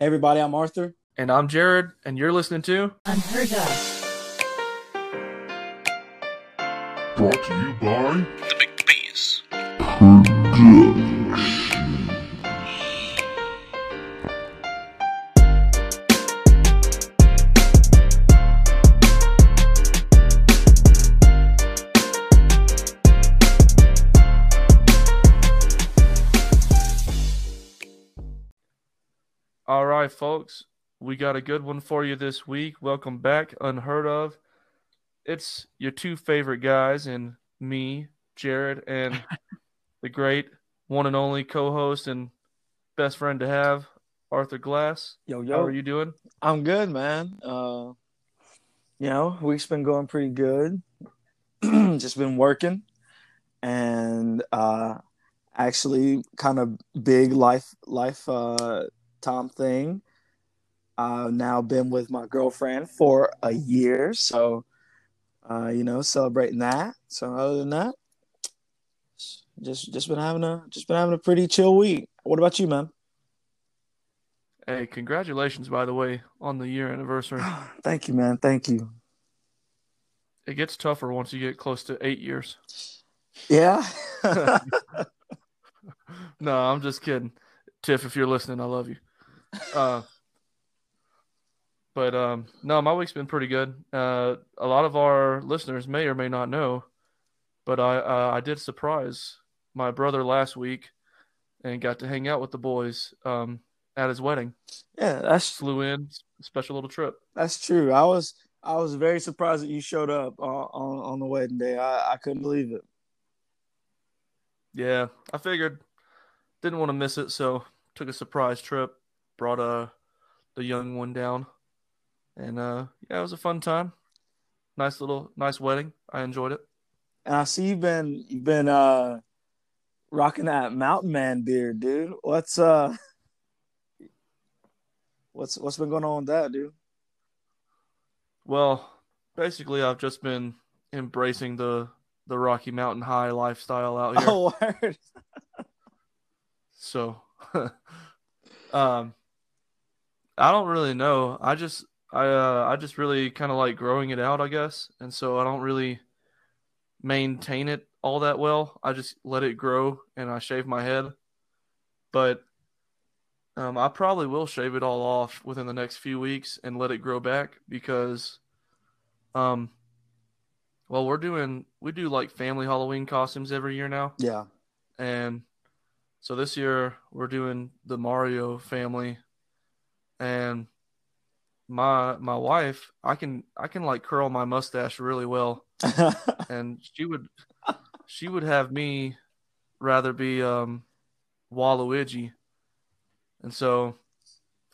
Hey everybody, I'm Arthur. And I'm Jared, and you're listening to Unheard of. Brought to you by The Big Bees. Folks, we got a good one for you this week. Welcome back, Unheard of. It's your two favorite guys, and me, Jared, and the great one and only co-host and best friend to have, Arthur Glass. Yo, yo. How are you doing? I'm good, man. Uh, you know, week's been going pretty good. Just been working, and uh, actually, kind of big life life uh, Tom thing. Uh, now been with my girlfriend for a year, so uh, you know, celebrating that. So other than that, just just been having a just been having a pretty chill week. What about you, man? Hey, congratulations, by the way, on the year anniversary. Thank you, man. Thank you. It gets tougher once you get close to eight years. Yeah. No, I'm just kidding. Tiff, if you're listening, I love you. Uh, but um, no, my week's been pretty good. Uh, a lot of our listeners may or may not know, but I uh, I did surprise my brother last week and got to hang out with the boys um, at his wedding. yeah, that's Flew in, special little trip. that's true. I was I was very surprised that you showed up on on, on the wedding day. I, I couldn't believe it. Yeah, I figured didn't want to miss it, so took a surprise trip. Brought uh the young one down, and uh yeah, it was a fun time. Nice little nice wedding. I enjoyed it. And I see you've been you've been uh rocking that mountain man beard, dude. What's uh what's what's been going on with that, dude? Well, basically, I've just been embracing the the Rocky Mountain High lifestyle out here. Oh word. So, um, I don't really know. I just, I, uh, I just really kind of like growing it out, I guess. And so I don't really maintain it all that well. I just let it grow and I shave my head. But, um, I probably will shave it all off within the next few weeks and let it grow back because, um, well, we're doing, we do like family Halloween costumes every year now. Yeah. And so this year we're doing the Mario family and my my wife, I can I can like curl my mustache really well and she would she would have me rather be um Waluigi. And so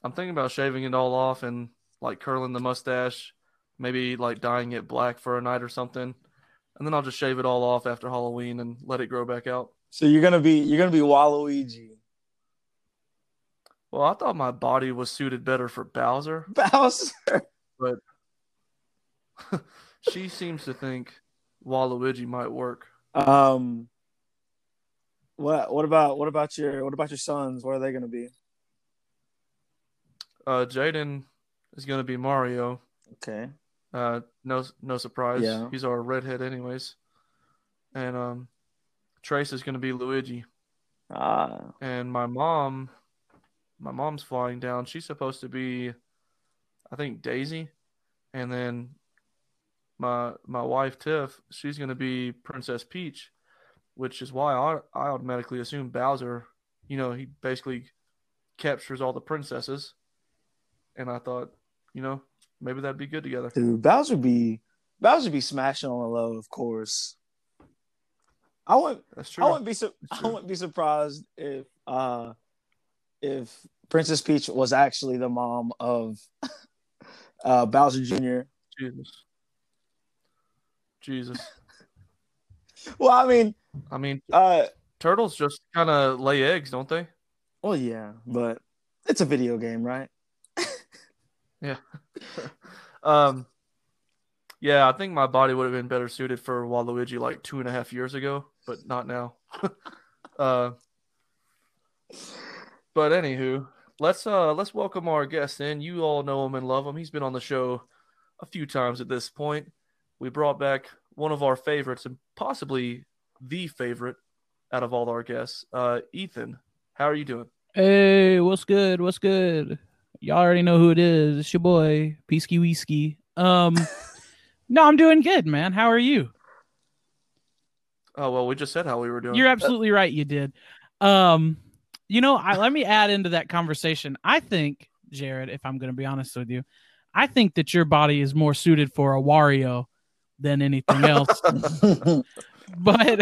I'm thinking about shaving it all off and like curling the mustache, maybe like dyeing it black for a night or something. And then I'll just shave it all off after Halloween and let it grow back out. so you're gonna be you're gonna be Waluigi. Well, I thought my body was suited better for Bowser. Bowser. But she seems to think Waluigi might work. Um what what about what about your what about your sons? What are they gonna be? Uh, Jaden is going to be Mario. Okay. Uh, no, no surprise. Yeah. He's our redhead, anyways. And um, Trace is going to be Luigi. Ah, And my mom, my mom's flying down. She's supposed to be, I think Daisy, and then my my wife Tiff, she's going to be Princess Peach, which is why I I automatically assume Bowser. You know, he basically captures all the princesses, and I thought, you know, maybe that'd be good together. dude, Bowser be Bowser be smashing on the low, of course. I wouldn't That's true. I wouldn't be su- I wouldn't be surprised if uh if Princess Peach was actually the mom of uh Bowser Jr. Jesus. Jesus. Well, I mean, I mean, uh turtles just kind of lay eggs, don't they? well yeah, but it's a video game, right? Yeah. um, yeah, I think my body would have been better suited for Waluigi like two and a half years ago, but not now. uh, but anywho, let's uh let's welcome our guest in. You all know him and love him. He's been on the show a few times at this point. We brought back one of our favorites and possibly the favorite out of all our guests. Uh Ethan, how are you doing? Hey, what's good? What's good? Y'all already know who it is. It's your boy, Peasky Whiskey. Um, no, I'm doing good, man. How are you? Oh well, we just said how we were doing. You're absolutely right. You did. Um, you know, I, let me add into that conversation. I think, Jared, if I'm going to be honest with you, I think that your body is more suited for a Wario than anything else. but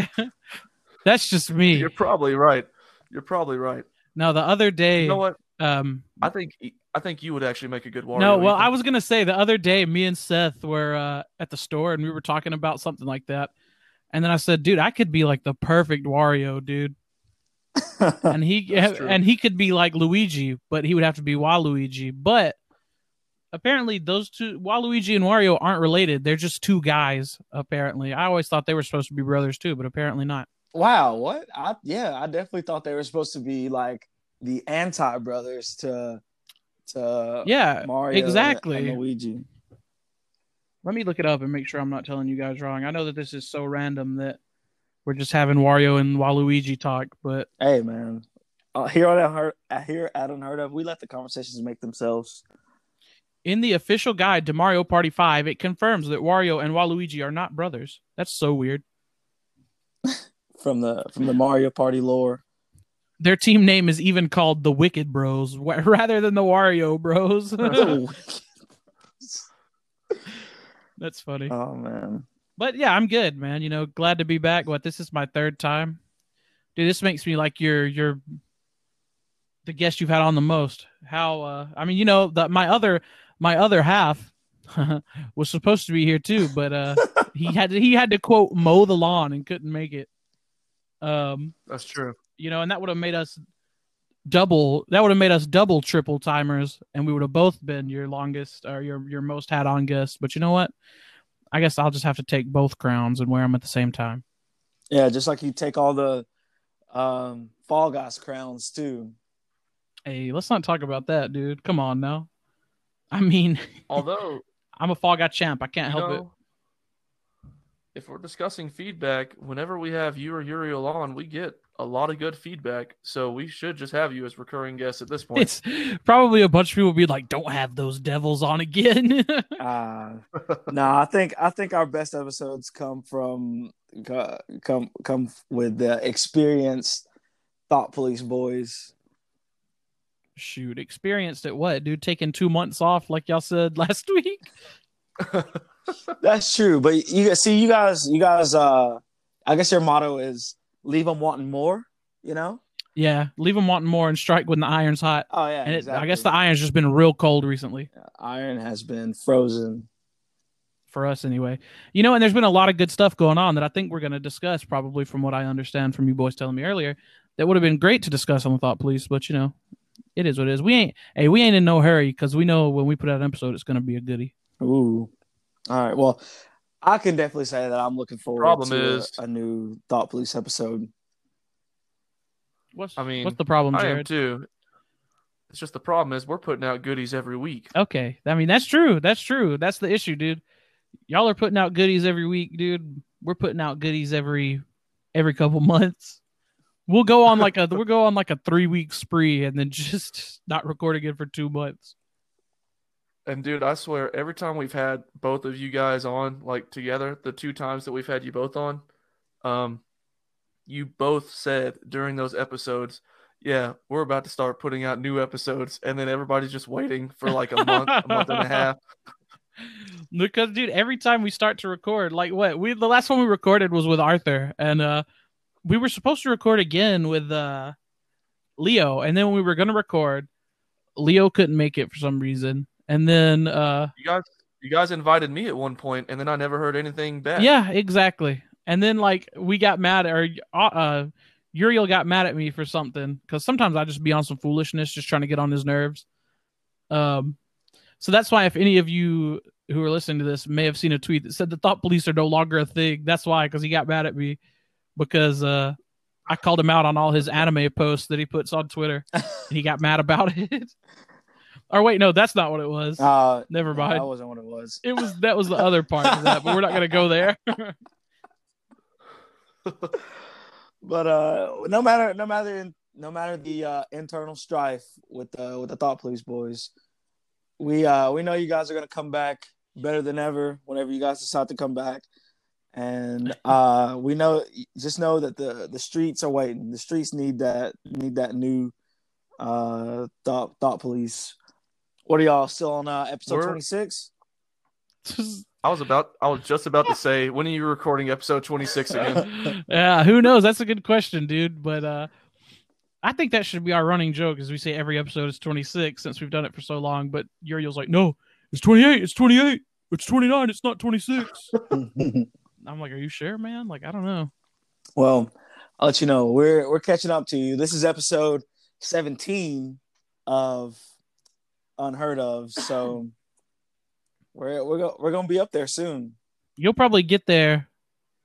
that's just me. You're probably right. You're probably right. Now, the other day, You know what? um, I think I think you would actually make a good Wario. No, well, Ethan. I was gonna say the other day, me and Seth were uh, at the store and we were talking about something like that, and then I said, "Dude, I could be like the perfect Wario, dude," and he and he could be like Luigi, but he would have to be Waluigi. But apparently, those two, Waluigi and Wario, aren't related. They're just two guys. Apparently, I always thought they were supposed to be brothers too, but apparently not. wow, what? I yeah, I definitely thought they were supposed to be like the anti brothers to to Yeah, Mario exactly. and Luigi. Let me look it up and make sure I'm not telling you guys wrong. I know that this is so random that we're just having Wario and Waluigi talk, but Hey man, uh, here at Unheard, uh, here at Unheard of, we let the conversations make themselves. in the official guide to Mario Party 5, it confirms that Wario and Waluigi are not brothers. That's so weird. from the from the Mario Party lore. Their team name is even called the Wicked Bros rather than the Wario Bros. That's funny. oh man, But yeah, I'm good, man. You know, glad to be back. What this is my third time. Dude, this makes me like you're you're the guest you've had on the most. How uh I mean, you know, the my other my other half was supposed to be here too, but uh he had to, he had to quote mow the lawn and couldn't make it. Um, That's true. you know, and that would have made us double that would have made us double triple timers and we would have both been your longest or your your most had on guest. But you know what? I guess I'll just have to take both crowns and wear them at the same time. yeah, just like you take all the um Fall Guys crowns too. Hey, let's not talk about that, dude. Come on now. I mean, Although I'm a Fall Guy champ. I can't you help it. if we're discussing feedback, whenever we have you or Uriel on, we get a lot of good feedback. So we should just have you as recurring guests at this point. It's probably a bunch of people be like, "Don't have those devils on again." Uh no, I think I think our best episodes come from come come with the experienced thought police boys. Shoot, experienced at what, dude? Taking two months off, like y'all said last week. That's true, but you see, you guys, you guys. uh I guess your motto is leave them wanting more. You know? Yeah, leave them wanting more and strike when the iron's hot. Oh yeah, And it, exactly. I guess the iron's just been real cold recently iron has been frozen. for us, anyway. You know, and there's been a lot of good stuff going on that I think we're going to discuss, probably from what I understand from you boys telling me earlier. That would have been great to discuss on the Thought Police, but you know, it is what it is. We ain't, hey, we ain't in no hurry because we know when we put out an episode, it's going to be a goodie. Ooh. All right. Well, I can definitely say that I'm looking forward Problem to a- is- a, new Thought Police episode. What's I mean, what's the problem, I am too. It's just the problem is we're putting out goodies every week. Okay, I mean that's true. That's true. That's the issue, dude. Y'all are putting out goodies every week, dude. We're putting out goodies every every couple months. We'll go on like a we'll go on like a three week spree and then just not record again for two months. And dude, I swear, every time we've had both of you guys on, like together, the two times that we've had you both on, um, you both said during those episodes, yeah, we're about to start putting out new episodes, and then everybody's just waiting for like a month, a month and a half. Because dude, every time we start to record, like what we the last one we recorded was with Arthur, and uh we were supposed to record again with uh Leo, and then when we were gonna record, Leo couldn't make it for some reason. And then uh You guys, you guys invited me at one point, and then I never heard anything back. yeah, exactly. And then like we got mad or uh, uh Uriel got mad at me for something because sometimes I just be on some foolishness, just trying to get on his nerves. Um, so that's why if any of you who are listening to this may have seen a tweet that said the thought police are no longer a thing, that's why because he got mad at me because uh I called him out on all his anime posts that he puts on Twitter, and he got mad about it. or wait, no, that's not what it was. Uh, Never no, mind. that wasn't what it was. It was that was the other part of that, but we're not gonna go there. But uh, no matter, no matter, no matter the uh, internal strife with the with the Thought Police boys, we uh we know you guys are gonna come back better than ever whenever you guys decide to come back, and uh we know just know that the the streets are waiting. The streets need that need that new uh Thought Thought Police. What are y'all still on uh, episode twenty six? I was about. I was just about to say, when are you recording episode twenty six again? yeah, who knows? That's a good question, dude. But uh I think that should be our running joke, as we say every episode is 26 since we've done it for so long. But Uriel's like, no, it's 28, it's 28, it's 29, it's not 26. I'm like, are you sure, man? Like, I don't know. Well, I'll let you know. We're we're catching up to you. This is episode 17 of Unheard of. So we're we're go, we're gonna be up there soon. You'll probably get there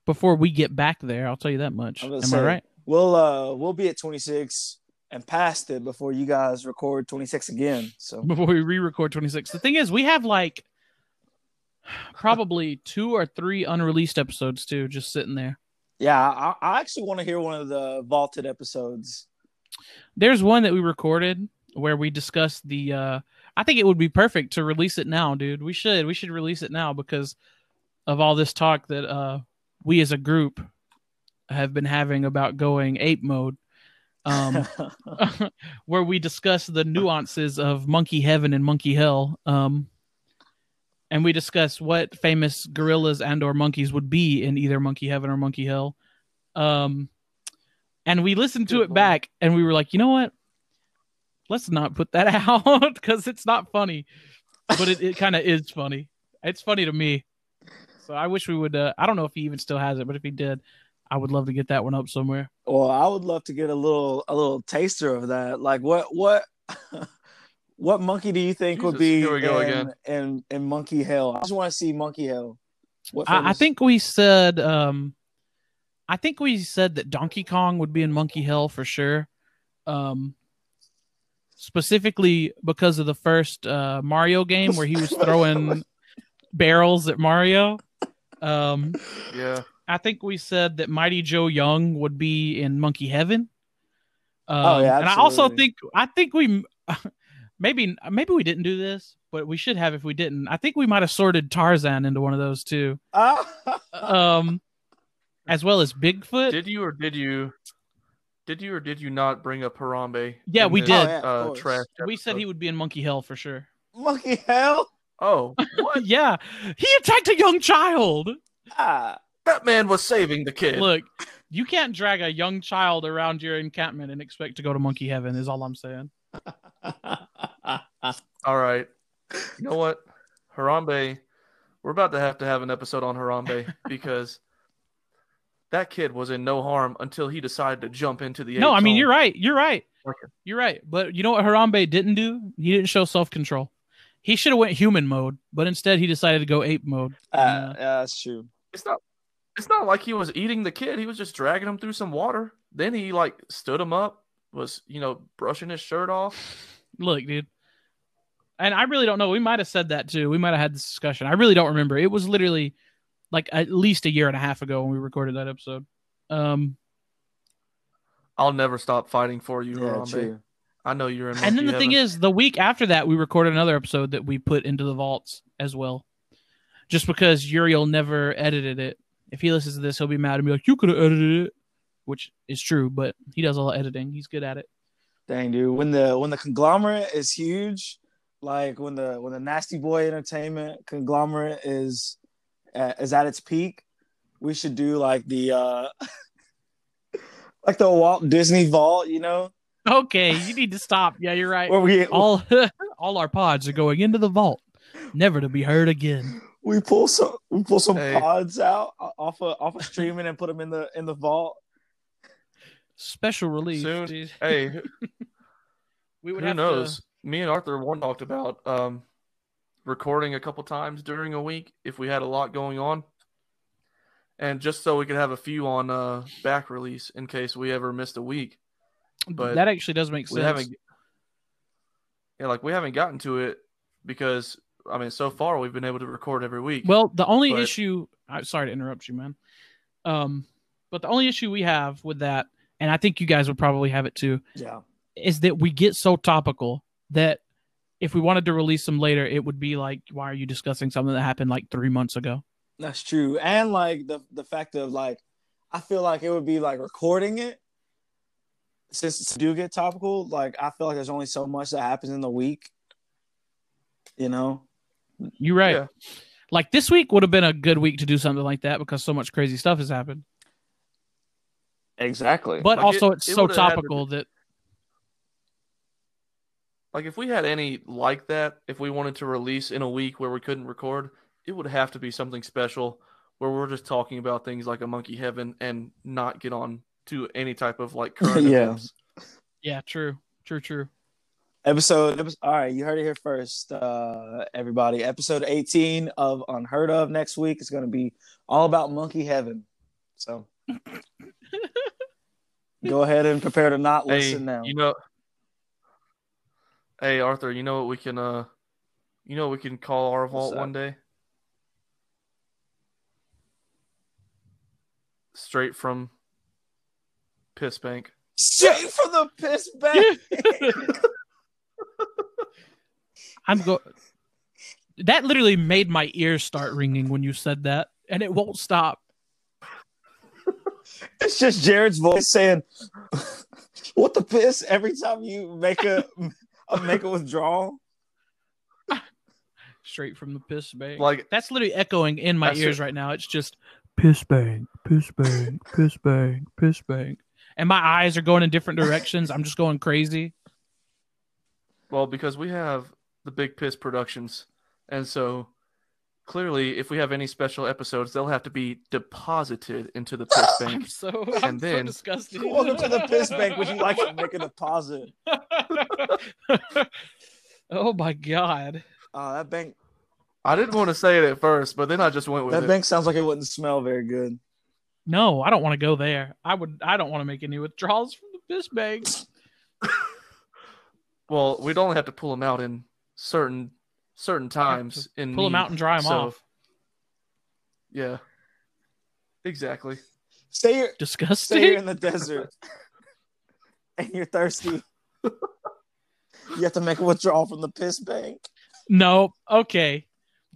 before we get back there. I'll tell you that much. Am was I right? We'll uh we'll be at 26 and past it before you guys record 26 again. So Before we re-record 26. The thing is, we have like probably two or three unreleased episodes too, just sitting there. yeah, I, I actually want to hear one of the vaulted episodes. There's one that we recorded where we discussed the uh I think it would be perfect to release it now, dude. We should. We should release it now because of all this talk that uh we as a group have been having about going ape mode. Um where we discuss the nuances of monkey heaven and monkey hell. Um and we discuss what famous gorillas and or monkeys would be in either monkey heaven or monkey hell. Um and we listened to it back and we were like, you know what? Let's not put that out because it's not funny. But it, it kind of is funny. It's funny to me. So I wish we would uh, I don't know if he even still has it, but if he did, I would love to get that one up somewhere. Well, I would love to get a little a little taster of that. Like what what what monkey do you think would be here we go in, again. in in monkey hell? I just want to see monkey hell. What I, I think we said um I think we said that Donkey Kong would be in Monkey Hell for sure. Um specifically because of the first uh Mario game where he was throwing barrels at Mario. Um yeah. I think we said that Mighty Joe Young would be in Monkey Heaven. Um, Oh, yeah, and I also think I think we maybe maybe we didn't do this, but we should have if we didn't. I think we might have sorted Tarzan into one of those too. Ah! Um as well as Bigfoot. Did you or did you? Did you or did you not bring up Harambe? Yeah, we this, did. Oh, yeah, Uh, trash. we said he would be in Monkey Hell for sure. monkey hell. Oh, what? yeah, he attacked a young child. Ah. that man was saving the kid. Look, you can't drag a young child around your encampment and expect to go to Monkey Heaven. Is all I'm saying. All right. You know what? Harambe, we're about to have to have an episode on Harambe because that kid was in no harm until he decided to jump into the. No, I mean zone. you're right. You're right. Okay. You're right. But you know what Harambe didn't do? He didn't show self control. He should have went human mode, but instead he decided to go ape mode. Ah, Yeah. yeah, that's true. It's not. It's not like he was eating the kid. He was just dragging him through some water. Then he like stood him up, was you know brushing his shirt off. Look, dude. And I really don't know. We might have said that too. We might have had this discussion. I really don't remember. It was literally like at least a year and a half ago when we recorded that episode. Um, I'll never stop fighting for you, Yeah, Harambe. true. I know you're in. and then monkey the thing is, the week after that, we recorded another episode that we put into the vaults as well. Just because Uriel never edited it. If he listens to this, he'll be mad and be like, "You could have edited it," which is true, but he does all the editing. He's good at it. Dang, dude. When the when the conglomerate is huge, like when the when the Nasty Boy Entertainment conglomerate is uh, is at its peak, we should do like the uh like the Walt Disney Vault, you know, Okay, you need to stop. Yeah, you're right. where we All all our pods are going into the vault, never to be heard again. we pull some we pull some Hey. pods out off of off of streaming and put them in the in the vault. Special release. Soon. hey, We would who have knows? to. Me and Arthur one talked about um recording a couple times during a week if we had a lot going on, and just so we could have a few on uh back release in case we ever missed a week. But that actually does make We sense. haven't, yeah, like we haven't gotten to it because I mean, so far we've been able to record every week. Well, the only But- issue, I'm sorry to interrupt you, man. Um, but the only issue we have with that, and I think you guys would probably have it too, Yeah. is that we get so topical that if we wanted to release them later, it would be like, why are you discussing something that happened like three months ago? That's true. And like the the fact of like I feel like it would be like recording it since it's do get topical, like I feel like there's only so much that happens in the week. You know? You're right. Yeah. Like this week would have been a good week to do something like that because so much crazy stuff has happened. Exactly. But Like, also, it- it's it so would've to topical that like if we had any like that, if we wanted to release in a week where we couldn't record, it would have to be something special where we're just talking about things like a monkey heaven and not get on to any type of like current Yeah. events. yeah, true, true, true. episode, episode all right, you heard it here first, uh everybody. Episode 18 of Unheard of next week is gonna be all about monkey heaven. So go ahead and prepare to not Hey, listen now. you know, hey Arthur, you know what we can uh, you know what we can call our vault that? one day. Straight from Piss Bank. Straight from the piss bank. I'm go. That literally made my ears start ringing when you said that, and it won't stop. It's just Jared's voice saying, "What the piss?" Every time you make a, a make a withdrawal. Straight from the piss bank. Like That's literally echoing in my ears it. right now. It's just piss bang, piss bang, piss bang, piss bang. And my eyes are going in different directions. I'm just going crazy. Well, because we have the Big Piss Productions, and so clearly, if we have any special episodes, they'll have to be deposited into the Piss I'm Bank. so, I'm And so then- disgusted. Welcome to the piss bank. Would you like to make a deposit? oh my god. Uh, that bank. I didn't want to say it at first, but then I just went with That it. bank sounds like it wouldn't smell very good. No, I don't want to go there. I would. I don't want to make any withdrawals from the piss bank. Well, we'd only have to pull them out in certain certain times. In Pull them out and dry them so- off. Yeah, exactly. Say you're say Disgusting. you're in the desert and you're thirsty. You have to make a withdrawal from the piss bank. No. Okay.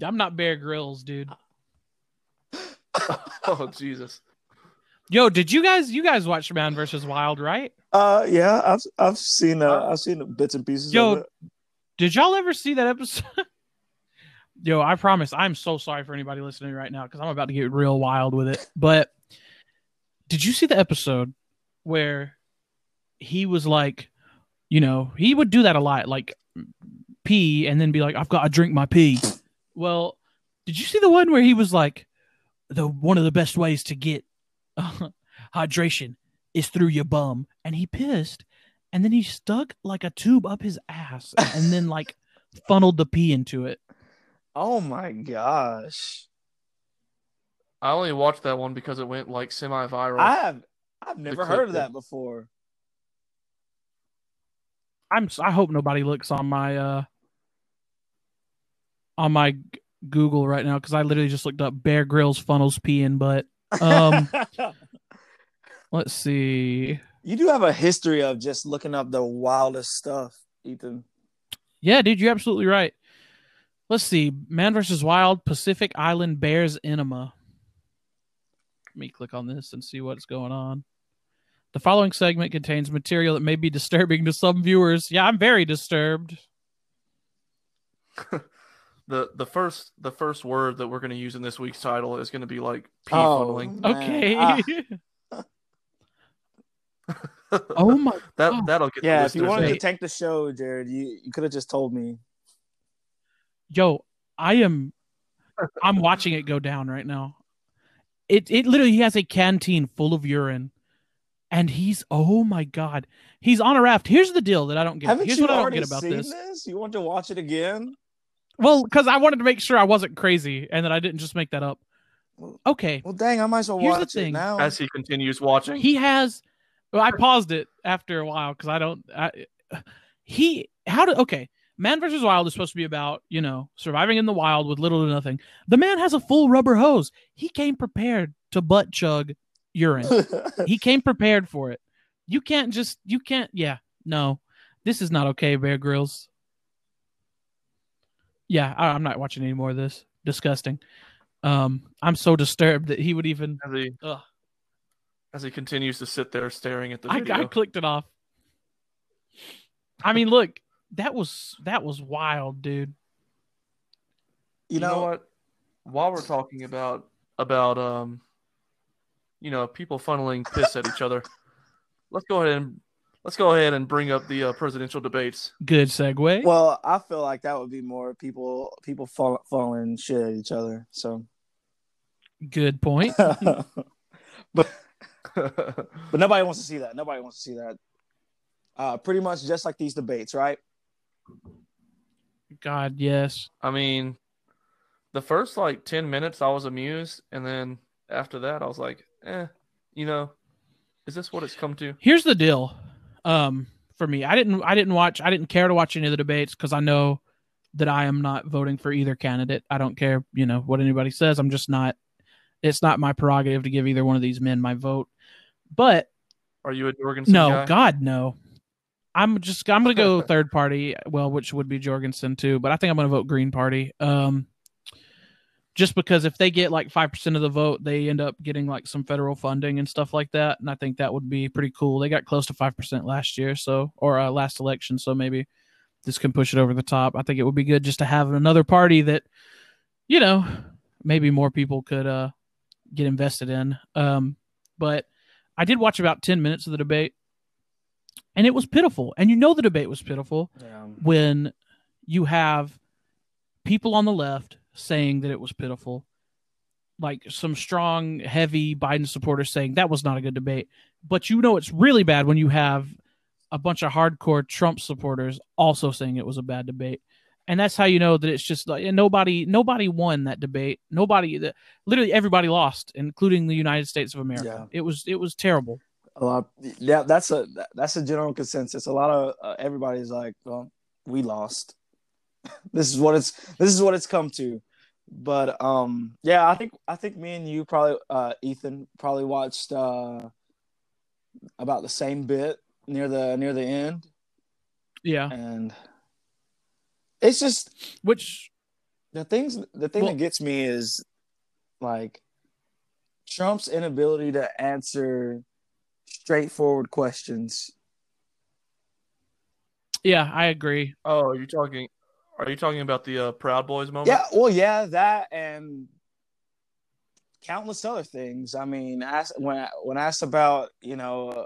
I'm not Bear Grylls, dude. Oh Jesus! Yo, did you guys? You guys watch Man versus Wild, right? Uh, yeah, I've I've seen uh, I've seen bits and pieces. Yo, of it. Did y'all ever see that episode? Yo, I promise I'm so sorry for anybody listening right now because I'm about to get real wild with it. But did you see the episode where he was like, you know, he would do that a lot, like pee and then be like, I've got to drink my pee. Well, did you see the one where he was like, the one of the best ways to get uh, hydration is through your bum, and he pissed, and then he stuck like a tube up his ass, and then like funneled the pee into it. Oh my gosh, I only watched that one because it went like semi-viral. I have I've never heard of did. that before. I'm I hope nobody looks on my uh on my Google right now because I literally just looked up Bear Grylls funnels pee in butt. Um, let's see. you do have a history of just looking up the wildest stuff, Ethan. Yeah, dude, you're absolutely right. Let's see. Man versus Wild, Pacific Island Bears Enema. Let me click on this and see what's going on. The following segment contains material that may be disturbing to some viewers. Yeah, I'm very disturbed. the the first the first word that we're going to use in this week's title is going to be like pee Oh. funneling. Man, Okay. ah. oh my God. That that'll get. the Yeah, if you listeners wanted to in. tank the show, Jared, you, you could have just told me. Yo, I am I'm watching it go down right now. It it literally he has a canteen full of urine. And he's oh my god. He's on a raft. Here's the deal that I don't get. Haven't Here's you what I don't already get about seen this. this? You want to watch it again? Well, because I wanted to make sure I wasn't crazy and that I didn't just make that up. Okay, Well, dang, I might as well Here's the watch it thing. now. As he continues watching, he has. Well, I paused it after a while because I don't. I, he how do okay. Man versus Wild is supposed to be about you know surviving in the wild with little to nothing. The man has a full rubber hose. He came prepared to butt chug urine. he came prepared for it. You can't just you can't yeah, no. This is not okay, Bear Grylls. Yeah, I, I'm not watching any more of this. Disgusting. Um, I'm so disturbed that he would even as he Ugh. as he continues to sit there staring at the I. I clicked it off. I mean, look, that was that was wild, dude. you know, what? While we're talking about about um, you know, people funneling piss at each other, let's go ahead and let's go ahead and bring up the uh, presidential debates. Good segue. Well, I feel like that would be more people people fall, falling shit at each other. So, Good point. but but nobody wants to see that. Nobody wants to see that. Uh, pretty much just like these debates, right? God, yes. I mean, the first like ten minutes I was amused, and then after that I was like, eh, you know, is this what it's come to? Here's the deal. Um, for me, I didn't I didn't watch I didn't care to watch any of the debates because I know that I am not voting for either candidate. I don't care, you know, what anybody says. I'm just not it's not my prerogative to give either one of these men my vote. But Are you a Jorgensen no, guy? God no. I'm just I'm gonna go third party, well, which would be Jorgensen too, but I think I'm gonna vote Green Party. Um just because if they get like five percent of the vote, they end up getting like some federal funding and stuff like that, and I think that would be pretty cool. They got close to five percent last year, so or uh, last election, so maybe this can push it over the top. I think it would be good just to have another party that, you know, maybe more people could uh get invested in. Um, but I did watch about ten minutes of the debate, and it was pitiful. And you know the debate was pitiful Yeah. when you have people on the left saying that it was pitiful, like some strong, heavy Biden supporters saying that was not a good debate. But you know it's really bad when you have a bunch of hardcore Trump supporters also saying it was a bad debate. And that's how you know that it's just like nobody nobody won that debate. Nobody that literally everybody lost, including the United States of America. It was it was terrible. A lot. Yeah, that's a that's a general consensus. A lot of uh, everybody's like, well, we lost. this is what it's this is what it's come to. But um, yeah, I think I think me and you probably uh, Ethan probably watched uh, about the same bit near the near the end, Yeah. and it's just Which the things the thing Well- that gets me is like Trump's inability to answer straightforward questions. yeah, I agree. Oh, are you talking? Are you talking about the uh, Proud Boys moment? Yeah, well, yeah, that and countless other things. I mean, ask, when I, when asked about you know uh,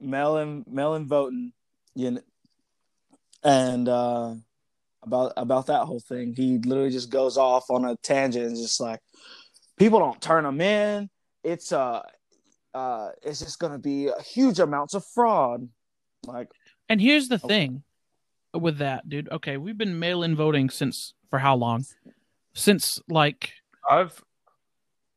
mail-in mail-in voting, you know, and uh, about about that whole thing, he literally just goes off on a tangent and just like people don't turn them in. It's uh, uh, it's just gonna be huge amounts of fraud. Like, And here's the Okay. thing with that, dude. Okay, we've been mail-in voting since for how long? Since like I've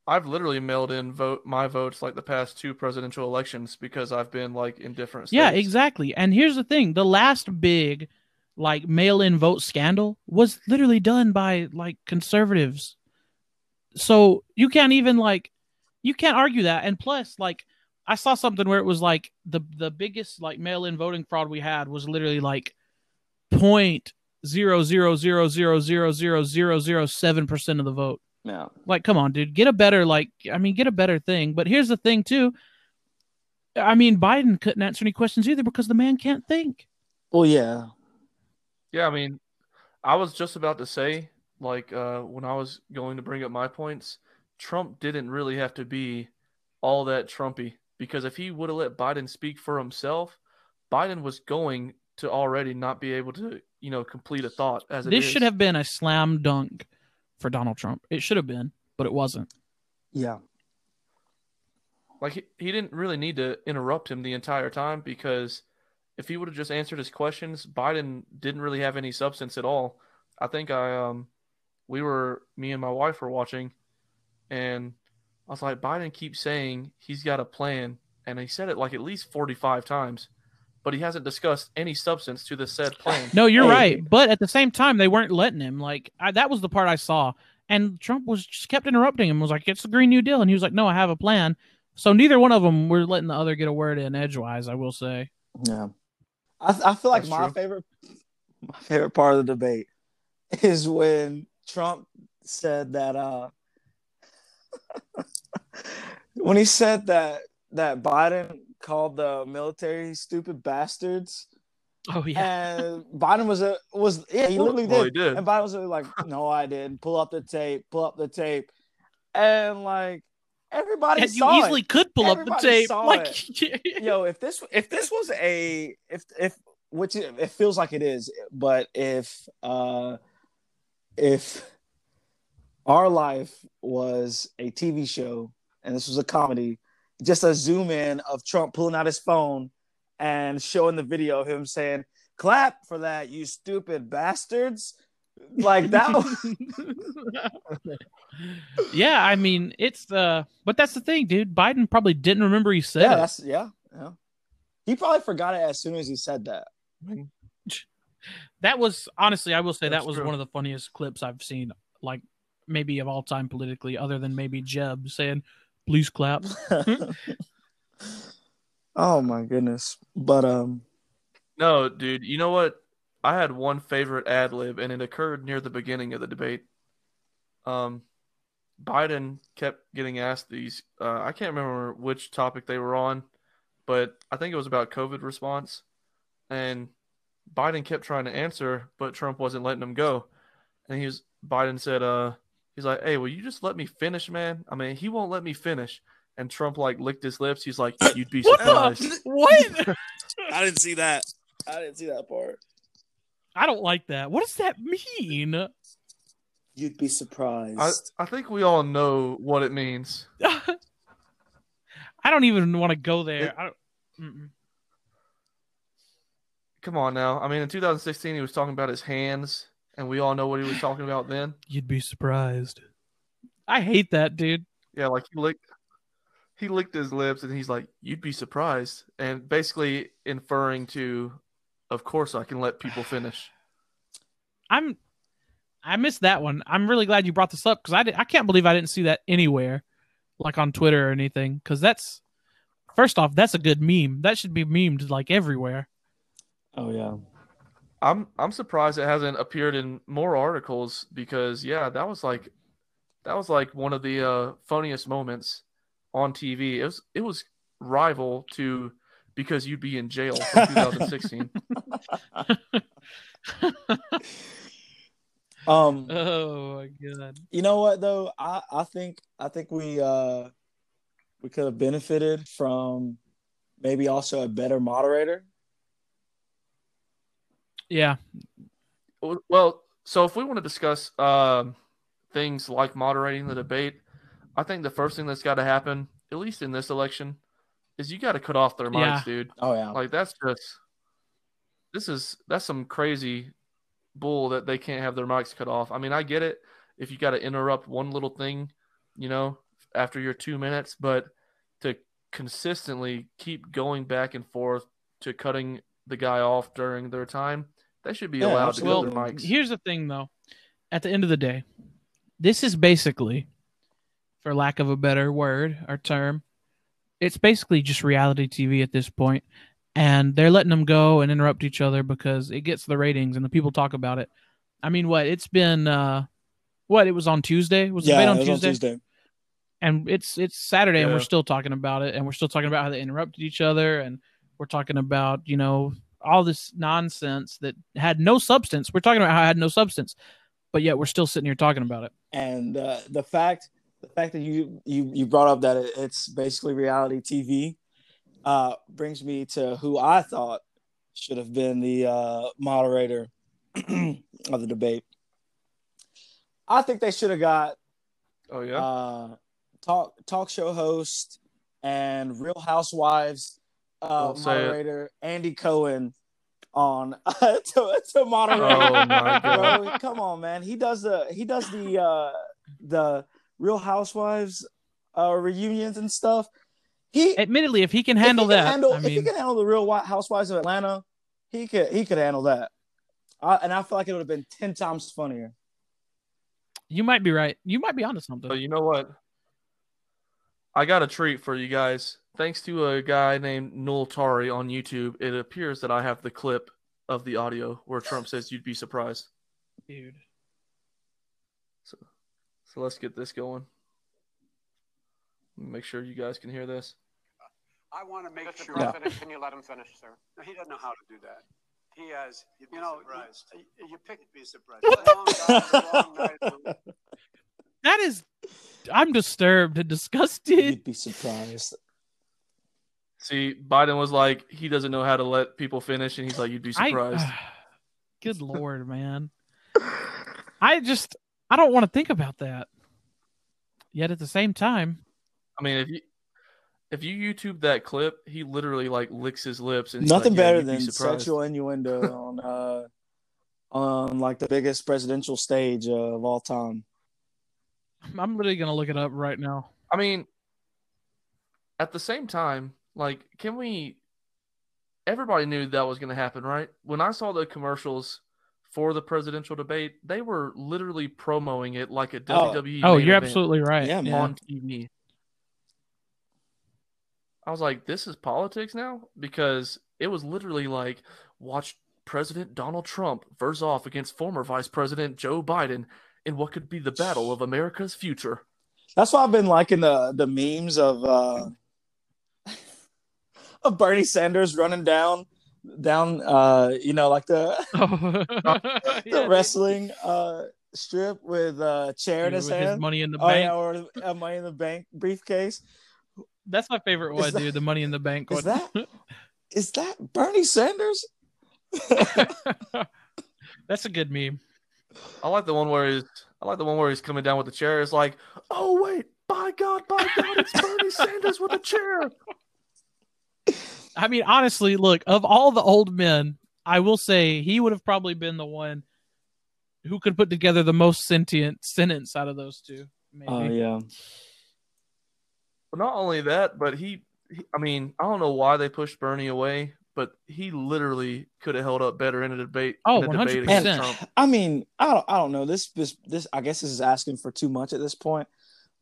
I've literally mailed in vote my votes like the past two presidential elections because I've been like in different states. yeah, exactly. And here's the thing: the last big like mail-in vote scandal was literally done by like conservatives. So you can't even like you can't argue that. And plus, like I saw something where it was like the the biggest like mail-in voting fraud we had was literally like point zero zero zero zero zero zero zero zero seven percent of the vote. yeah, Like, come on, dude, get a better like. I mean, get a better thing. But here's the thing, too. I mean, Biden couldn't answer any questions either because the man can't think. well, yeah, Yeah, I mean, I was just about to say, like, uh, when I was going to bring up my points, Trump didn't really have to be all that Trumpy because if he would have let Biden speak for himself, Biden was going to already not be able to, you know, complete a thought as This is. should have been a slam dunk for Donald Trump. It should have been, but it wasn't. yeah. Like he, he didn't really need to interrupt him the entire time because if he would have just answered his questions, Biden didn't really have any substance at all. I think I um we were me and my wife were watching and I was like, Biden keeps saying he's got a plan, and he said it like at least 45 times, but he hasn't discussed any substance to the said plan. No, you're Hey. right. But at the same time, they weren't letting him. Like I, that was the part I saw, and Trump was just kept interrupting him. Was like, "It's the Green New Deal," and he was like, "No, I have a plan." So neither one of them were letting the other get a word in edgewise. I will say. Yeah, I I feel like That's my true. favorite my favorite part of the debate is when Trump said that uh when he said that that Biden called the military stupid bastards Oh yeah. and Biden was a was yeah he literally Well, did. he did. and Biden was really like no I didn't pull up the tape pull up the tape and like everybody And you easily it. could pull up the tape. saw Like, yo if this if this was a if if which it, it feels like it is but if uh if our life was a tv show and this was a comedy just a zoom in of trump pulling out his phone and showing the video of him saying clap for that you stupid bastards like that yeah, I mean, it's the. But that's the thing, dude. Biden probably didn't remember he said yeah it. that's yeah yeah he probably forgot it as soon as he said that That was honestly, I will say That's that was true. one of the funniest clips I've seen, like maybe of all time politically, other than maybe Jeb saying, "Please clap." oh my goodness but um No, dude. You know what? I had one favorite ad lib, and it occurred near the beginning of the debate. Um, Biden kept getting asked these. Uh, I can't remember which topic they were on, but I think it was about COVID response, and Biden kept trying to answer, but Trump wasn't letting him go. And he was Biden said, "Uh, he's like, hey, will you just let me finish, man? I mean, he won't let me finish." And Trump like licked his lips. He's like, "You'd be surprised." the? What? I didn't see that. I didn't see that part. I don't like that. What does that mean? You'd be surprised. I, I think we all know what it means. I don't even want to go there. I don't, mm-mm. Come on now. I mean, in 2016, he was talking about his hands, and we all know what he was talking about then. You'd be surprised. I hate that, dude. Yeah, like he licked, he licked his lips, and he's like, "You'd be surprised," and basically inferring to, "Of course, I can let people finish." I'm I missed that one. I'm really glad you brought this up because I, di- I can't believe I didn't see that anywhere, like on Twitter or anything. Because that's first off, that's a good meme. That should be memed like everywhere. oh yeah. I'm I'm surprised it hasn't appeared in more articles because yeah, that was like, that was like one of the uh, funniest moments on TV. It was it was rival to because you'd be in jail from 2016. Um, Oh my god. you know what though? I I think I think we uh we could have benefited from maybe also a better moderator. Yeah. Well, so if we want to discuss um, things like moderating the debate, I think the first thing that's got to happen, at least in this election, is you got to cut off their mics, Yeah. dude. Oh yeah. Like that's just this is that's some crazy bull that they can't have their mics cut off. I mean, I get it if you got to interrupt one little thing, you know, after your 2 minutes, but to consistently keep going back and forth to cutting the guy off during their time, they should be Yeah, allowed to cut Well, their mics. here's the thing though. At the end of the day, this is basically, for lack of a better word or term, it's basically just reality TV at this point, and they're letting them go and interrupt each other because it gets the ratings and the people talk about it. I mean, what it's been, uh, what it was on Tuesday was the yeah, debate on it was Tuesday, on Tuesday. and it's it's Saturday and we're still talking about it, and we're still talking about how they interrupted each other, and we're talking about you know all this nonsense that had no substance. We're talking about how it had no substance, but yet we're still sitting here talking about it. and uh, the fact the fact that you you you brought up that it's basically reality TV uh, brings me to who I thought should have been the uh, moderator of the debate. I think they should have got oh yeah. uh, talk talk show host and Real Housewives uh, Don't it. moderator Andy Cohen on to, to moderate. Oh my God. Bro, come on, man. He does the he does the uh, the Real Housewives uh, reunions and stuff. He Admittedly, if he can if handle he can that, handle- I if he can handle the Real White Housewives of Atlanta, he could he could handle that. I, and I feel like it would have been ten times funnier. you might be right. You might be onto something. But you know what? I got a treat for you guys. Thanks to a guy named Noel Tari on YouTube, it appears that I have the clip of the audio where Trump says you'd be surprised. Dude. So so let's get this going. Make sure you guys can hear this. I want to make Mr. sure. President, can you let him finish, sir? No, he doesn't know how to do that. He has, You'd you know, surprised. you, you pick. You'd be surprised. Long night. That is, I'm disturbed and disgusted. You'd be surprised. See, Biden was like, he doesn't know how to let people finish, and he's like, you'd be I- surprised. good lord, man. I just, I don't want to think about that. Yet at the same time, I mean, if you if you YouTube that clip, he literally like licks his lips and Nothing like, better you'd be than surprised. sexual innuendo on uh on like the biggest presidential stage uh, of all time. I'm literally gonna look it up right now. I mean, at the same time, like, can we? Everybody knew that was going to happen, right? When I saw the commercials for the presidential debate, they were literally promoting it like a Oh. WWE. Oh, main you're event absolutely right. Yeah, man. on TV. I was like, this is politics now because it was literally like, watch President Donald Trump verse off against former Vice President Joe Biden in what could be the battle of America's future. That's why I've been liking the the memes of uh of Bernie Sanders running down down uh you know like the the Yeah, wrestling uh strip with uh chair in his with his hand. money in the Oh bank. yeah, or a money in the bank briefcase. That's my favorite Is one, that- dude. The money in the bank Is one. that is that Bernie Sanders? That's a good meme. I like the one where he's I like the one where he's coming down with the chair. It's like, oh wait, by God, by God, it's Bernie Sanders with a chair. I mean, honestly, look, of all the old men, I will say he would have probably been the one who could put together the most sentient sentence out of those two. Oh, maybe. Oh yeah. But not only that, but he, he I mean, I don't know why they pushed Bernie away, but he literally could have held up better in a debate. Oh, in a oh, debate against 100%. Trump. I mean, I don't, I don't know. This, this, this. I guess this is asking for too much at this point.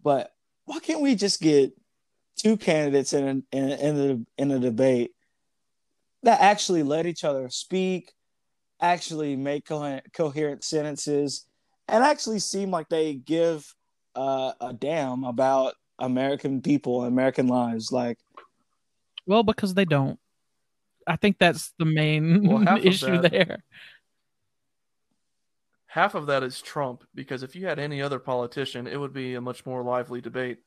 But why can't we just get two candidates in a, in a, in a, in a debate that actually let each other speak, actually make coherent, coherent sentences, and actually seem like they give uh, a damn about American people, American lives? Like, Well, because they don't. I think that's the main Well, issue that- there. Half of that is Trump, because if you had any other politician, it would be a much more lively debate,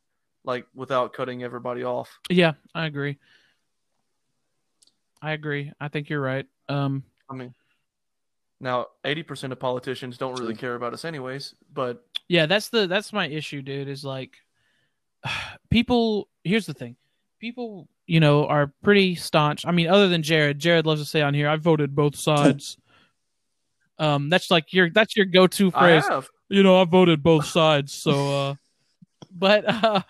like without cutting everybody off. Yeah, I agree. I agree. I think you're right. Um, I mean, now eighty percent of politicians don't really care about us anyways, but yeah, that's the that's my issue, dude. Is like people. Here's the thing, people, you know, are pretty staunch. I mean, other than Jared, Jared loves to say on here, I voted both sides. um, that's like your that's your go-to I phrase. have. You know, I voted both sides, so. uh But uh,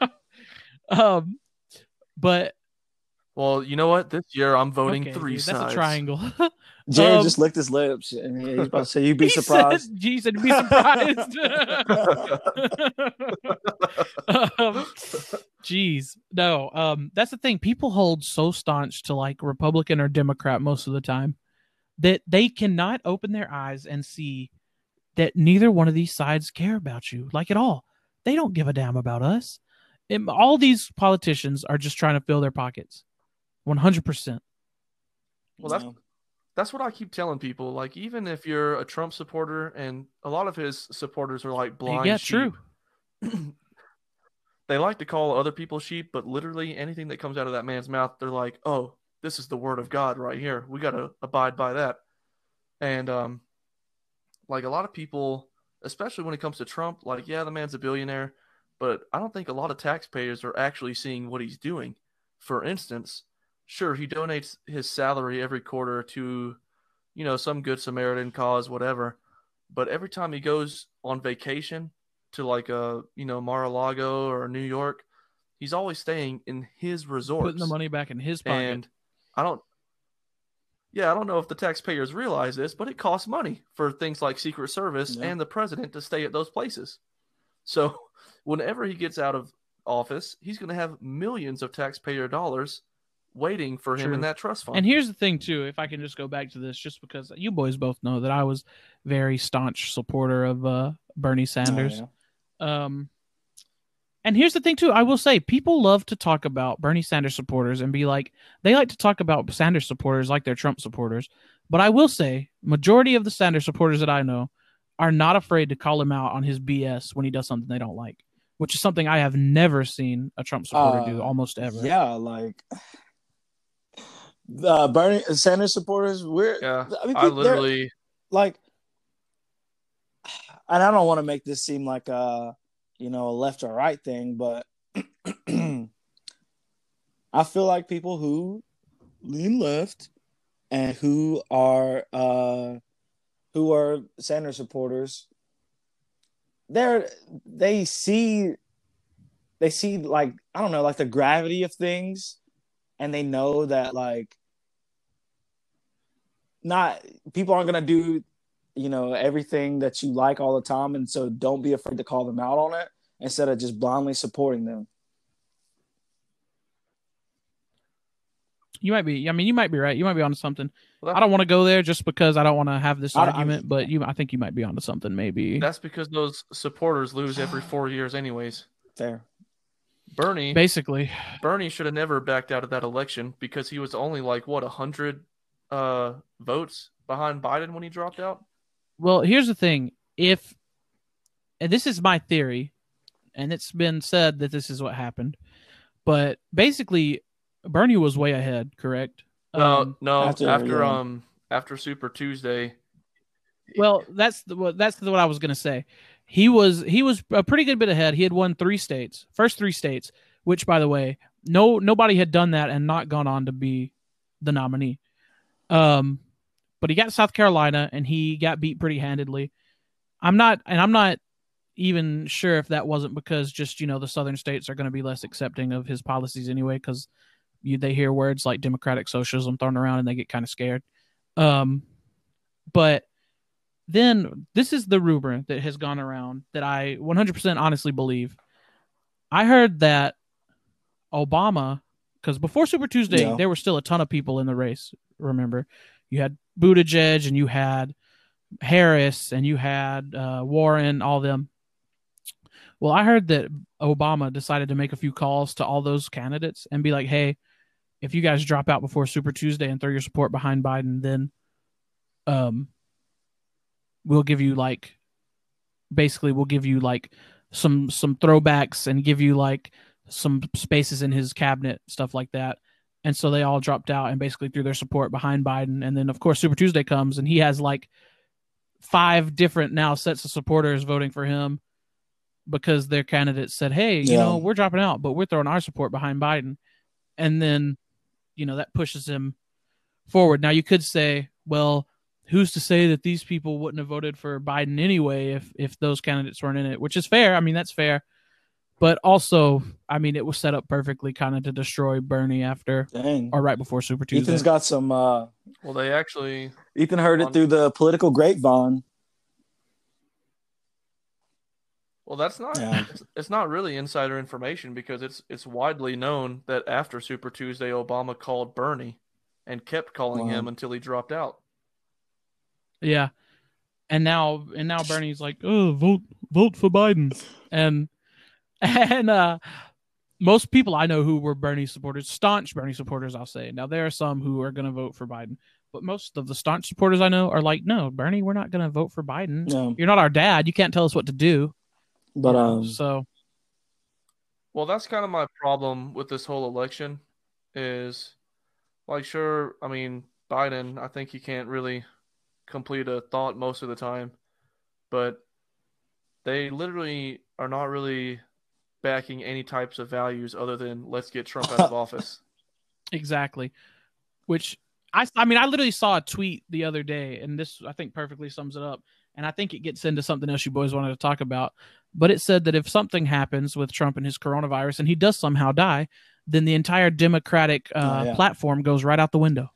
um, but Well, you know what? This year I'm voting okay, three dude, sides. that's a triangle. Jared Um, just licked his lips, and he- he's about to say, "You'd be He said- surprised." He said, "Be surprised." um, Jeez, no. Um, that's the thing. People hold so staunch to like Republican or Democrat most of the time that they cannot open their eyes and see that neither one of these sides care about you, like at all. They don't give a damn about us. And all these politicians are just trying to fill their pockets, one hundred percent. Well, that's that's what I keep telling people. Like, even if you're a Trump supporter, and a lot of his supporters are like blind Yeah, sheep. true. they like to call other people sheep, but literally anything that comes out of that man's mouth, they're like, "Oh, this is the word of God right here. We got to abide by that." And um, like a lot of people, especially when it comes to Trump, like, yeah, the man's a billionaire, but I don't think a lot of taxpayers are actually seeing what he's doing. For instance, sure, he donates his salary every quarter to, you know, some good Samaritan cause, whatever. But every time he goes on vacation, to like a you know Mar-a-Lago or New York, he's always staying in his resort, Putting the money back in his pocket. And I don't, yeah, I don't know if the taxpayers realize this, but it costs money for things like Secret Service Yeah. and the president to stay at those places. So whenever he gets out of office, he's going to have millions of taxpayer dollars waiting for him True. in that trust fund. And here's the thing, too. If I can just go back to this, just because you boys both know that I was very staunch supporter of uh, Bernie Sanders. Oh, yeah. Um, and here's the thing, too. I will say people love to talk about Bernie Sanders supporters and be like, they like to talk about Sanders supporters like they're Trump supporters. But I will say, majority of the Sanders supporters that I know are not afraid to call him out on his BS when he does something they don't like, which is something I have never seen a Trump supporter do Uh, almost ever. Yeah, like the Bernie Sanders supporters. We're yeah, I mean, I literally, like, and I don't want to make this seem like a you know a left or right thing, but I feel like people who lean left and who are uh who are Sanders supporters, they're they see they see like I don't know like the gravity of things, and they know that like not people aren't gonna do you know everything that you like all the time and so don't be afraid to call them out on it instead of just blindly supporting them You might be. I mean, you might be right. You might be onto something. Well, I don't want to go there just because I don't want to have this I don't- argument. but you, I think you might be onto something. Maybe. that's because those supporters lose every four years, anyways. fair Bernie, Basically, Bernie should have never backed out of that election because he was only like what a hundred uh, votes behind Biden when he dropped out. Well, here's the thing. If, and this is my theory, and it's been said that this is what happened, but basically, Bernie was way ahead. Correct. No, Um, no. after, After, yeah. um after Super Tuesday, Well, that's the, well, that's the, what I was gonna say. He was he was a pretty good bit ahead. He had won three states, first three states, which by the way, no nobody had done that and not gone on to be the nominee. Um, but he got South Carolina and he got beat pretty handedly. I'm not, and I'm not even sure if that wasn't because just you know the southern states are going to be less accepting of his policies anyway because you they hear words like democratic socialism thrown around and they get kind of scared. Um, but then this is the rumor that has gone around that I 100% honestly believe. I heard that Obama, because before Super Tuesday, Yeah. there were still a ton of people in the race. Remember, you had Buttigieg and you had Harris and you had uh, Warren, all them. Well, I heard that Obama decided to make a few calls to all those candidates and be like, "Hey, if you guys drop out before Super Tuesday and throw your support behind Biden, then um we'll give you like basically we'll give you like some some throwbacks and give you like some spaces in his cabinet stuff like that and so they all dropped out and basically threw their support behind biden and then of course super tuesday comes and he has like five different now sets of supporters voting for him because their candidates said hey you Yeah. know we're dropping out but we're throwing our support behind biden and then you know that pushes him forward now you could say well who's to say that these people wouldn't have voted for Biden anyway if if those candidates weren't in it, which is fair. I mean, that's fair. But also, I mean, it was set up perfectly kind of to destroy Bernie after dang or right before Super Tuesday. ethan's got some uh well, they actually ethan heard it through the political grapevine Well, that's not. Yeah. It's, it's not really insider information because it's it's widely known that after Super Tuesday, Obama called Bernie and kept calling Wow. him until he dropped out. yeah. And now and now Bernie's like, "Oh, vote vote for Biden." And and uh most people I know who were Bernie supporters, staunch Bernie supporters, I'll say. Now there are some who are going to vote for Biden, but most of the staunch supporters I know are like, "No, Bernie, we're not going to vote for Biden. yeah You're not our dad. You can't tell us what to do." but um so Well, that's kind of my problem with this whole election is like sure, I mean, Biden, I think he can't really complete a thought most of the time, but they literally are not really backing any types of values other than let's get Trump out of office. exactly, which I I mean I literally saw a tweet the other day, and this I think perfectly sums it up. And I think it gets into something else you boys wanted to talk about. but it said that if something happens with Trump and his coronavirus and he does somehow die, then the entire Democratic uh, Oh, yeah. platform goes right out the window.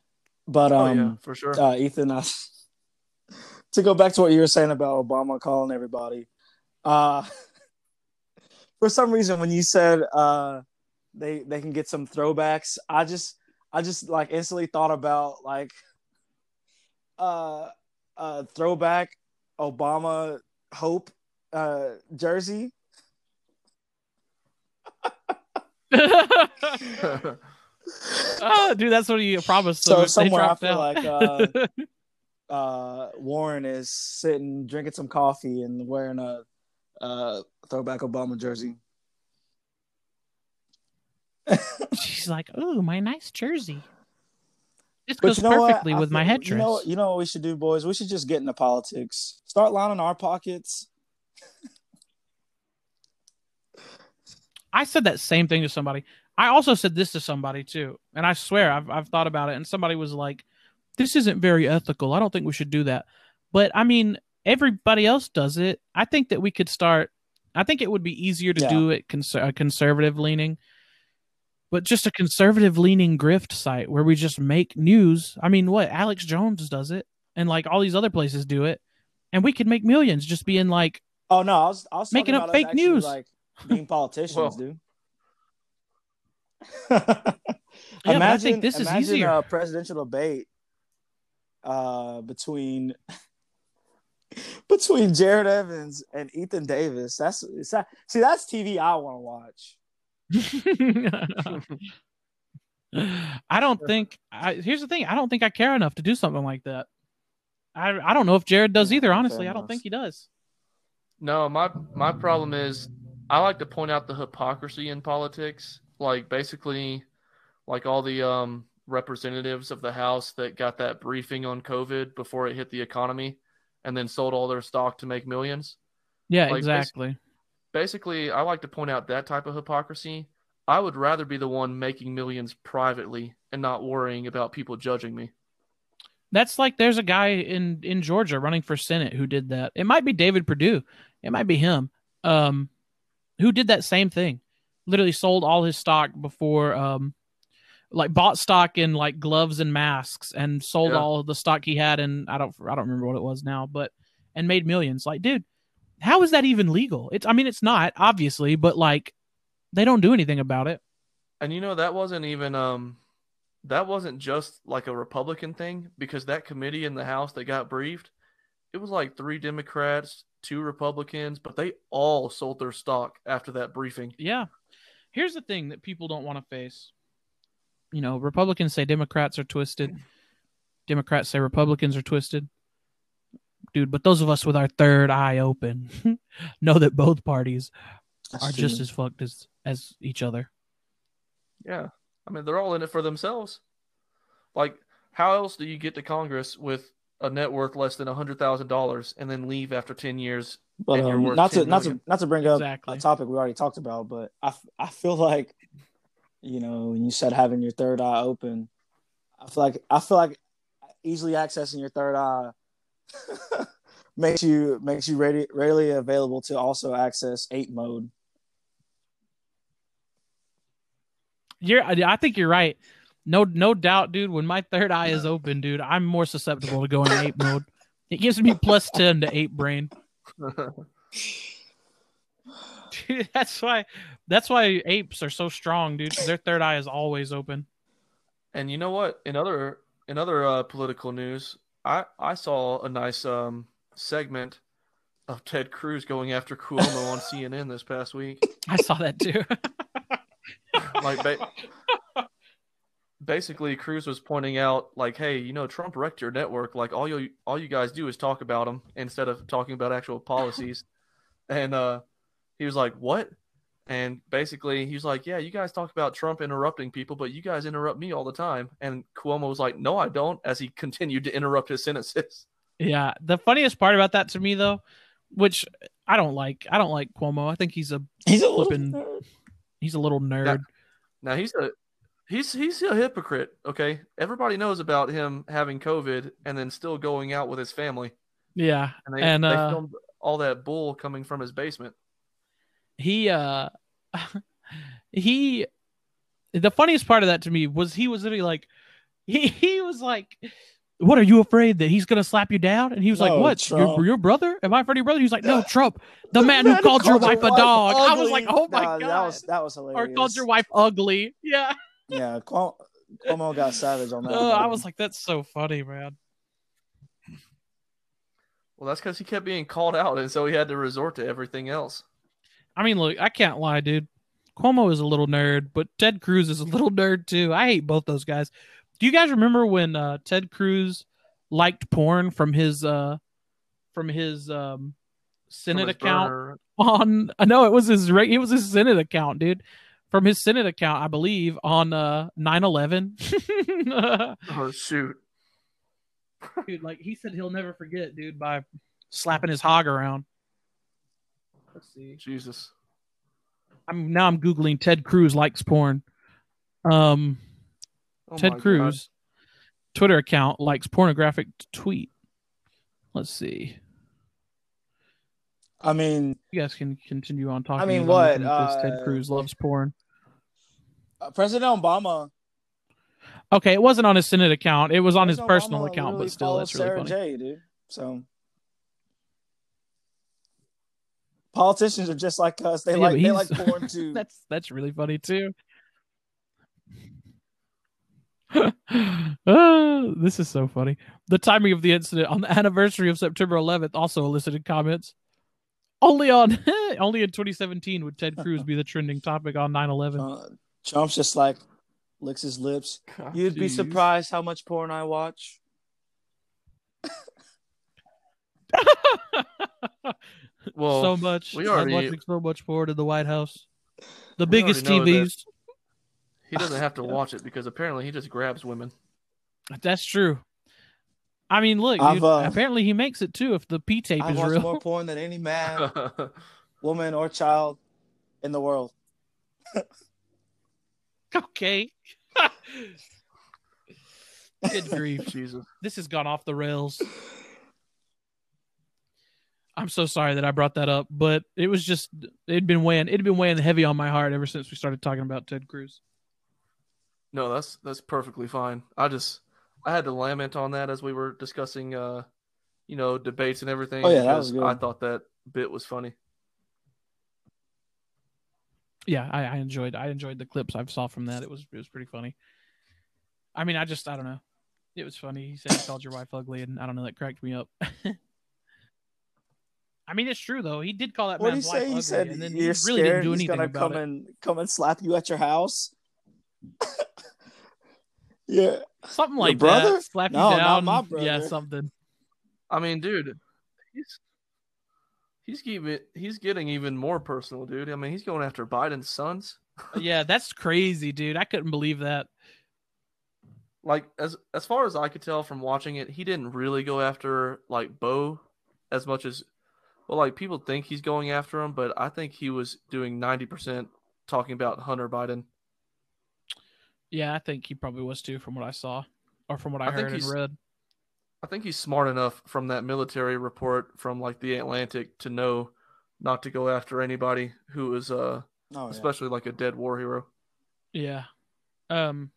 But oh um, yeah, for sure. uh, Ethan, I, to go back to what you were saying about Obama calling everybody, uh, for some reason when you said uh, they they can get some throwbacks, I just I just like instantly thought about like uh, uh, throwback Obama Hope uh, jersey. oh, dude, that's what he promised. So them somewhere I feel out. like, uh, Warren is sitting drinking some coffee and wearing a uh, throwback Obama jersey. She's like, "Oh, my nice jersey. This But goes you know what? perfectly I with my feel- headdress." You know, you know what we should do, boys? We should just get into politics. Start lining our pockets. I said that same thing to somebody. I also said this to somebody too, and I swear I've I've thought about it. And somebody was like, "This isn't very ethical. I don't think we should do that." But I mean, everybody else does it. I think that we could start. I think it would be easier to Yeah. do it conser- a conservative leaning, but just a conservative leaning grift site where we just make news. I mean, what Alex Jones does it, and like all these other places do it, and we could make millions just being like, Oh no, I was I was Making up about fake news. like being politicians, Well- dude. but I think this is imagine easier. a presidential debate uh, between between Jared Evans and Ethan Davis. That's it's that, see that's TV I want to watch. I don't think. I, here's the thing. I don't think I care enough to do something like that. I I don't know if Jared does either. Honestly, I don't think he does. No, my my problem is I like to point out the hypocrisy in politics. Like basically, like all the um representatives of the House that got that briefing on COVID before it hit the economy, and then sold all their stock to make millions. Yeah, Like, exactly. Basically, I like to point out that type of hypocrisy. I would rather be the one making millions privately and not worrying about people judging me. That's like there's a guy in in Georgia running for Senate who did that. It might be David Perdue. It might be him. Um, who did that same thing? Literally sold all his stock before um, like bought stock in like gloves and masks and sold Yeah. all of the stock he had and I don't I don't remember what it was now, but and made millions. Like, dude, how is that even legal? It's I mean it's not obviously, but like they don't do anything about it. And you know that wasn't even um that wasn't just like a Republican thing because that committee in the House that got briefed, it was like three Democrats, two Republicans, but they all sold their stock after that briefing. Yeah. Here's the thing that people don't want to face. You know, Republicans say Democrats are twisted. Democrats say Republicans are twisted. Dude, but those of us with our third eye open know that both parties That's are true. just as fucked as as each other. Yeah. I mean, they're all in it for themselves. Like, how else do you get to Congress with a net worth less than $100,000 and then leave after 10 years? But um, not to 10 not to not to bring up Exactly. a topic we already talked about, but I I feel like you know when you said having your third eye open, I feel like I feel like easily accessing your third eye makes you makes you ready readily available to also access ape mode. You're I I think you're right. No no doubt, dude. When my third eye is open, dude, I'm more susceptible to going ape mode. It gives me plus ten to ape brain. Dude, that's why that's why apes are so strong, dude. their third eye is always open. And you know what? In other in other uh, political news, I I saw a nice um segment of Ted Cruz going after Cuomo on CNN this past week. I saw that too. Like ba- basically, Cruz was pointing out like, hey, you know, Trump wrecked your network. Like all you all you guys do is talk about him instead of talking about actual policies. and uh, he was like, what? And basically, he was like, yeah, you guys talk about Trump interrupting people, but you guys interrupt me all the time. And Cuomo was like, no, I don't. As he continued to interrupt his sentences. yeah. The funniest part about that to me though, which I don't like, I don't like Cuomo. I think he's a He's a Flippin- little he's a little nerd. Now he's a he's he's a hypocrite. Okay, everybody knows about him having COVID and then still going out with his family. Yeah. And they, And, they uh, filmed all that bull coming from his basement. He uh he the funniest part of that to me was he was literally like he, he was like what are you afraid that he's gonna slap you down? And he was like, No, "What? Your, your brother? Am I afraid of your brother?" He was like, "No, Trump, the man who called your wife a dog." I was like, "Oh my Nah, god!" that was that was hilarious." or called your wife ugly. Yeah. Yeah, Cuomo, Cuomo got savage on that. Oh, I was like, "That's so funny, man." Well, that's because he kept being called out, and so he had to resort to everything else. I mean, look, I can't lie, dude. Cuomo is a little nerd, but Ted Cruz is a little nerd too. I hate both those guys. Do you guys remember when uh, Ted Cruz liked porn from his uh, from his um, Senate From his account burner. on? I know it was his it was his Senate account, dude. From his Senate account, I believe, on uh 9-11. Oh shoot! dude, like he said he'll never forget, dude, by slapping his hog around. Let's see. Jesus. I'm now I'm googling Ted Cruz likes porn. Um, Oh my Ted God. Cruz Twitter account likes pornographic tweet. Let's see. I mean, You guys can continue on talking. I mean, what, looking at this. Ted uh, Cruz loves porn. uh, President Obama. Okay, it wasn't on his Senate account. It was on his personal Obama account, but still, follows that's really Sarah funny. J, dude. So politicians are just like us. They Yeah, like they like porn too. that's that's really funny too. Ah, this is so funny. The timing of the incident on the anniversary of September 11th also elicited comments. Only on only in 2017 would Ted Cruz be the trending topic on 9/11. Uh, Trump's just like licks his lips. God, You'd be surprised how much porn I watch. Well, so much. we I'm already- watching so much porn in the White House. The We biggest already know that- TVs. he doesn't have to watch it because apparently he just grabs women. That's true. I mean, look, dude, uh, apparently he makes it too if the P tape I is real. more porn than any man, woman, or child in the world. okay. Good grief. Jesus. This has gone off the rails. I'm so sorry that I brought that up, but it was just it'd been weighing it'd been weighing heavy on my heart ever since we started talking about Ted Cruz. No, that's that's perfectly fine. I just I had to lament on that as we were discussing uh you know debates and everything Oh, yeah, that was good. I thought that bit was funny. Yeah, I, I enjoyed I enjoyed the clips I saw from that. It was it was pretty funny. I mean, I just I don't know. It was funny. He said he called your wife ugly, and I don't know that cracked me up. I mean, it's true though. He did call that What did he man's wife say? He said and then you're he really scared didn't do he's anything gonna come it. and come and slap you at your house. yeah, Something like brother? that. Slap No, you not down. my Yeah, something. I mean, dude, he's he's getting he's getting even more personal, dude. I mean, he's going after Biden's sons. Uh, yeah, that's crazy, dude. I couldn't believe that. Like as as far as I could tell from watching it, he didn't really go after like Bo as much as well. Like people think he's going after him, but I think he was doing ninety percent talking about Hunter Biden. Yeah, I think he probably was too, from what I saw, or from what I, I think heard and he's- read. I think he's smart enough from that military report from like the Atlantic to know not to go after anybody who is uh no, yeah. especially like a dead war hero. Yeah. Um.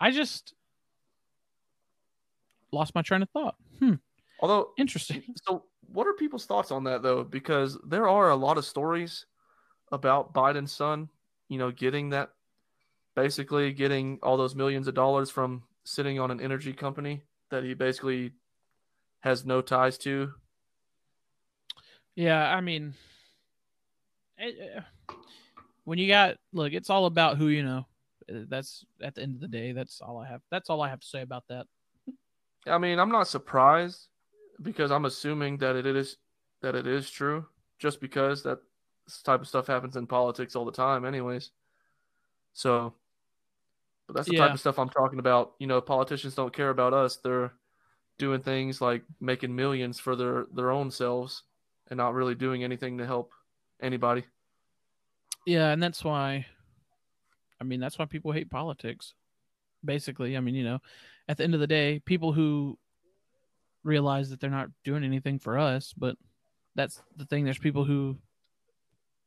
I just lost my train of thought. Hmm. Although Interesting. So, what are people's thoughts on that though? Because there are a lot of stories about Biden's son, you know, getting that basically getting all those millions of dollars from sitting on an energy company that he basically has no ties to. Yeah, I mean, it, uh, when you got look, it's all about who you know. Uh, That's at the end of the day. That's all I have. That's all I have to say about that. I mean, I'm not surprised because I'm assuming that it is that it is true just because that this type of stuff happens in politics all the time anyways. So but that's the Yeah. type of stuff I'm talking about. You know, politicians don't care about us. They're doing things like making millions for their their own selves and not really doing anything to help anybody. Yeah, and that's why. I mean, that's why people hate politics. Basically, I mean, you know, at the end of the day, people who realize that they're not doing anything for us, but that's the thing. There's people who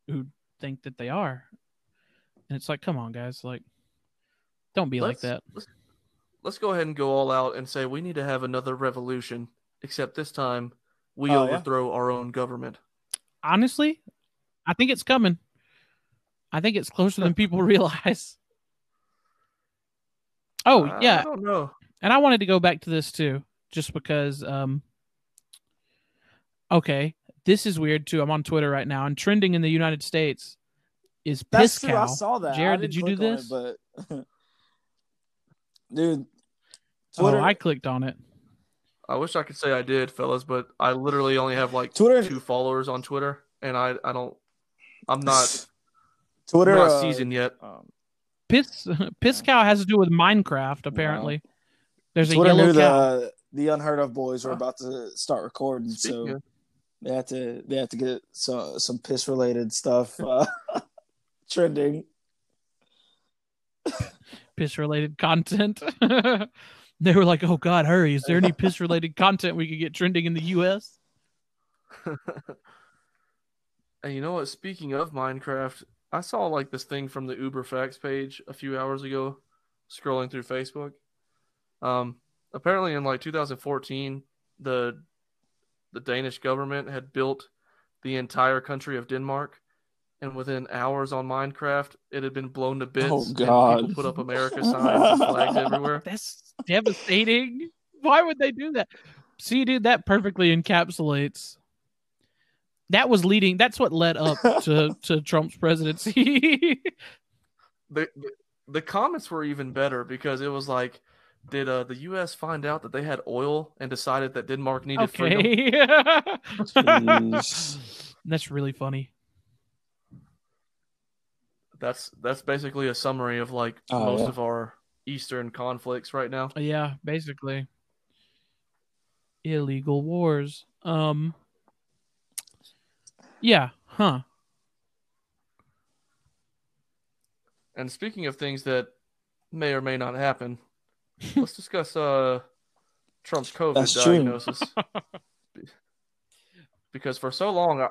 who think that they are. And it's like, come on, guys, like don't be like Let's- that. Let's, let's go ahead and go all out and say we need to have another revolution, except this time we Oh, yeah. overthrow our own government. Honestly, I think it's coming. I think it's closer than people realize. Oh, yeah, I don't know. and I wanted to go back to this too, just because. Um, okay, this is weird too. I'm on Twitter right now, and trending in the United States is That's piss true. I saw that. Jared, didn't you do this? it, but dude, Twitter, Oh, I clicked on it. I wish I could say I did, fellas, but I literally only have like Twitter, two followers on Twitter, and I I don't. I'm not Twitter, not uh, seasoned yet. um, Piss piss cow has to do with Minecraft. Apparently, there's a Twitter yellow cow. the the unheard of boys were about to start recording, Speaking so of- they had to they had to get some some piss related stuff uh, trending. piss related content. they were like, "Oh God, hurry! Is there any piss related content we could get trending in the U.S.?" And you know what? Speaking of Minecraft, I saw like this thing from the Uber Facts page a few hours ago, scrolling through Facebook. Um, apparently in like 2014, the the Danish government had built the entire country of Denmark, and within hours on Minecraft, it had been blown to bits. Oh, and God. people put up America signs and flags everywhere. That's devastating. Why would they do that? See, dude, that perfectly encapsulates. That was leading. That's what led up to to Trump's presidency. the, the the comments were even better because it was like, did uh, the U.S. find out that they had oil and decided that Denmark needed freedom? okay, Jeez. that's really funny. That's that's basically a summary of like Oh, most yeah. of our Eastern conflicts right now. Yeah, basically. Illegal wars. Um Yeah, huh. And speaking of things that may or may not happen, let's discuss uh, Trump's COVID That's diagnosis. because for so long, I,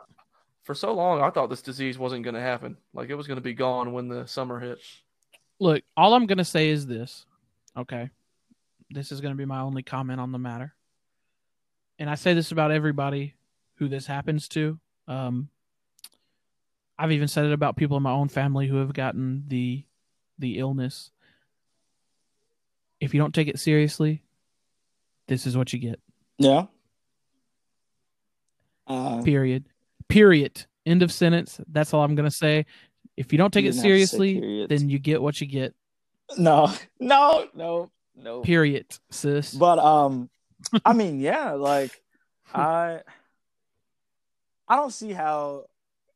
for so long, I thought this disease wasn't going to happen. Like it was going to be gone when the summer hit. Look, all I'm going to say is this. Okay. This is going to be my only comment on the matter. And I say this about everybody who this happens to. Um I've even said it about people in my own family who have gotten the the illness. If you don't take it seriously, this is what you get. Yeah. Uh, Period. Period. End of sentence. That's all I'm going to say. If you don't take it didn't have to say seriously, then you get what you get. no, no, no, no. Period, sis. But um, I mean, yeah, like I, I don't see how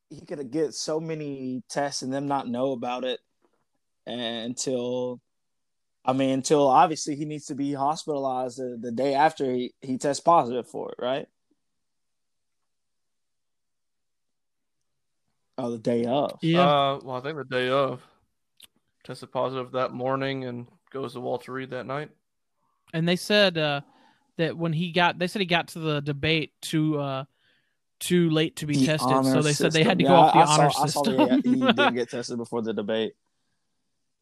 he could get so many tests and them not know about it until, I mean, until obviously he needs to be hospitalized the, the day after he he tests positive for it, right? Oh, the day of. yeah. Uh, well, I think the day of tested positive that morning and goes to Walter Reed that night. and they said uh, that when he got, they said he got to the debate too uh, too late to be The tested. So honor they said they had to system. go off the I, honor I saw, system. I saw that he, he didn't get tested before the debate.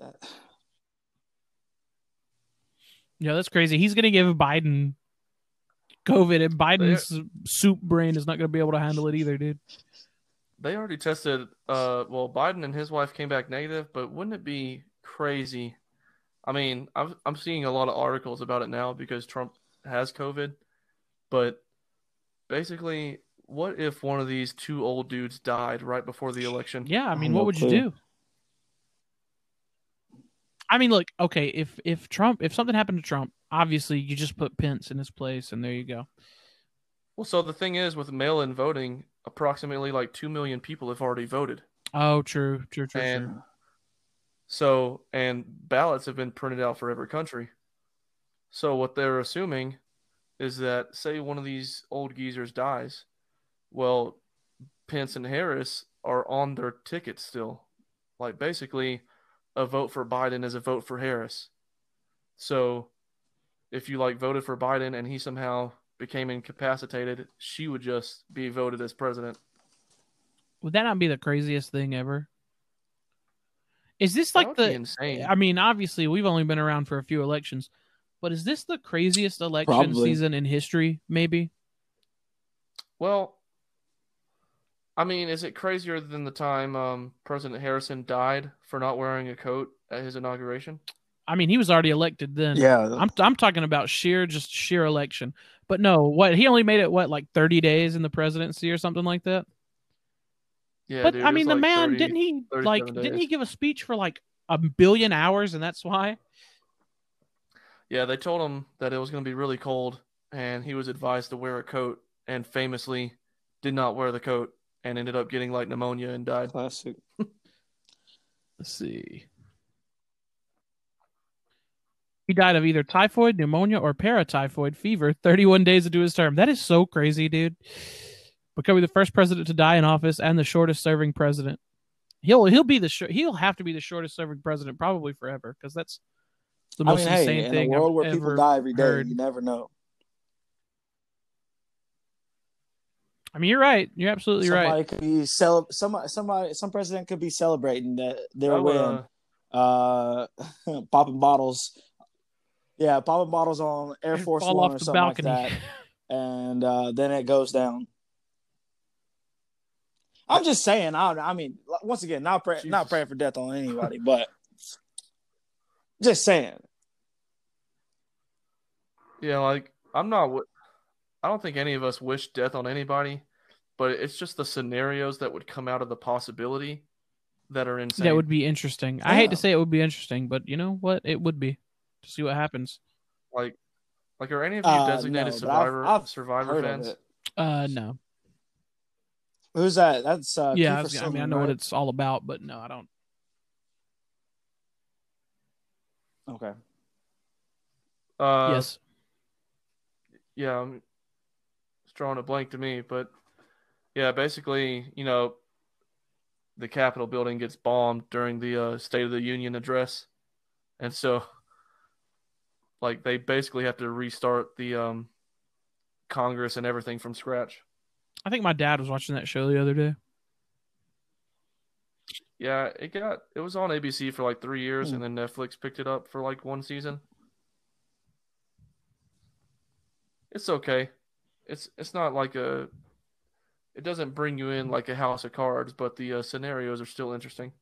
That, yeah, that's crazy. He's gonna give Biden COVID, and Biden's soup brain is not gonna be able to handle it either, dude. They already tested. Uh, well, Biden and his wife came back negative, but wouldn't it be crazy? I mean, I'm I'm seeing a lot of articles about it now because Trump has COVID, but basically, what if one of these two old dudes died right before the election? Yeah, I mean, what would you do? I mean, look, okay, if if Trump, if something happened to Trump, obviously you just put Pence in his place, and there you go. Well, so the thing is, with mail-in voting, approximately like two million people have already voted. Oh, true, true, true, And true. So, and ballots have been printed out for every country. So, what they're assuming is that, say, one of these old geezers dies, well, Pence and Harris are on their ticket still. Like, basically, a vote for Biden is a vote for Harris. So, if you like voted for Biden and he somehow became incapacitated, she would just be voted as president. Would that not be the craziest thing ever? Is this like the? insane. I mean, obviously, we've only been around for a few elections, but is this the craziest election Probably. season in history? Maybe. Well, I mean, is it crazier than the time um, President Harrison died for not wearing a coat at his inauguration? I mean, he was already elected then. Yeah, I'm I'm talking about sheer just sheer election. But no, what he only made it what like 30 days in the presidency or something like that. Yeah, but dude, I mean, the like man 30 didn't he 37 like didn't he give a speech for like a billion hours and that's why? Yeah, they told him that it was going to be really cold, and he was advised to wear a coat, and famously did not wear the coat, and ended up getting like pneumonia and died. classic. Let's see. He died of either typhoid, pneumonia, or paratyphoid fever 31 days into his term. That is so crazy, dude. Becoming the first president to die in office and the shortest serving president. He'll he'll be the shor- he'll have to be the shortest serving president probably forever because that's the I most mean, hey, insane in thing In a world I've where people die every day, heard. you never know. I mean, you're right. You're absolutely somebody right. could be cel- somebody, somebody, some president could be celebrating that their That would, win. uh, Uh, popping bottles. Yeah, popping bottles on Air Force fall One off or the something balcony. like that, and uh, then it goes down. I'm just saying. I, I mean, once again, not pray, not praying for death on anybody, but just saying. Yeah, like I'm not. wi- I don't think any of us wish death on anybody, but it's just the scenarios that would come out of the possibility that are insane. that would be interesting. I hate to say it would be interesting, but you know what? It would be to see what happens. like, like are any of you Uh, designated no, but I've- survivor I've survivor Heard of fans? it. Uh, no. Who's that? That's uh, yeah, I, was, I mean, I Sutherland, know what it's all about, but no, I don't. Okay. Uh, yes. yeah, I'm it's drawing a blank to me, but yeah, basically, you know, the Capitol building gets bombed during the uh, State of the Union address, and so, like, they basically have to restart the um, Congress and everything from scratch. I think my dad was watching that show the other day. Yeah, it got it was on ABC for like three years, Hmm. and then Netflix picked it up for like one season. It's okay. It's it's not like a. It doesn't bring you in like a House of Cards, but the uh, scenarios are still interesting.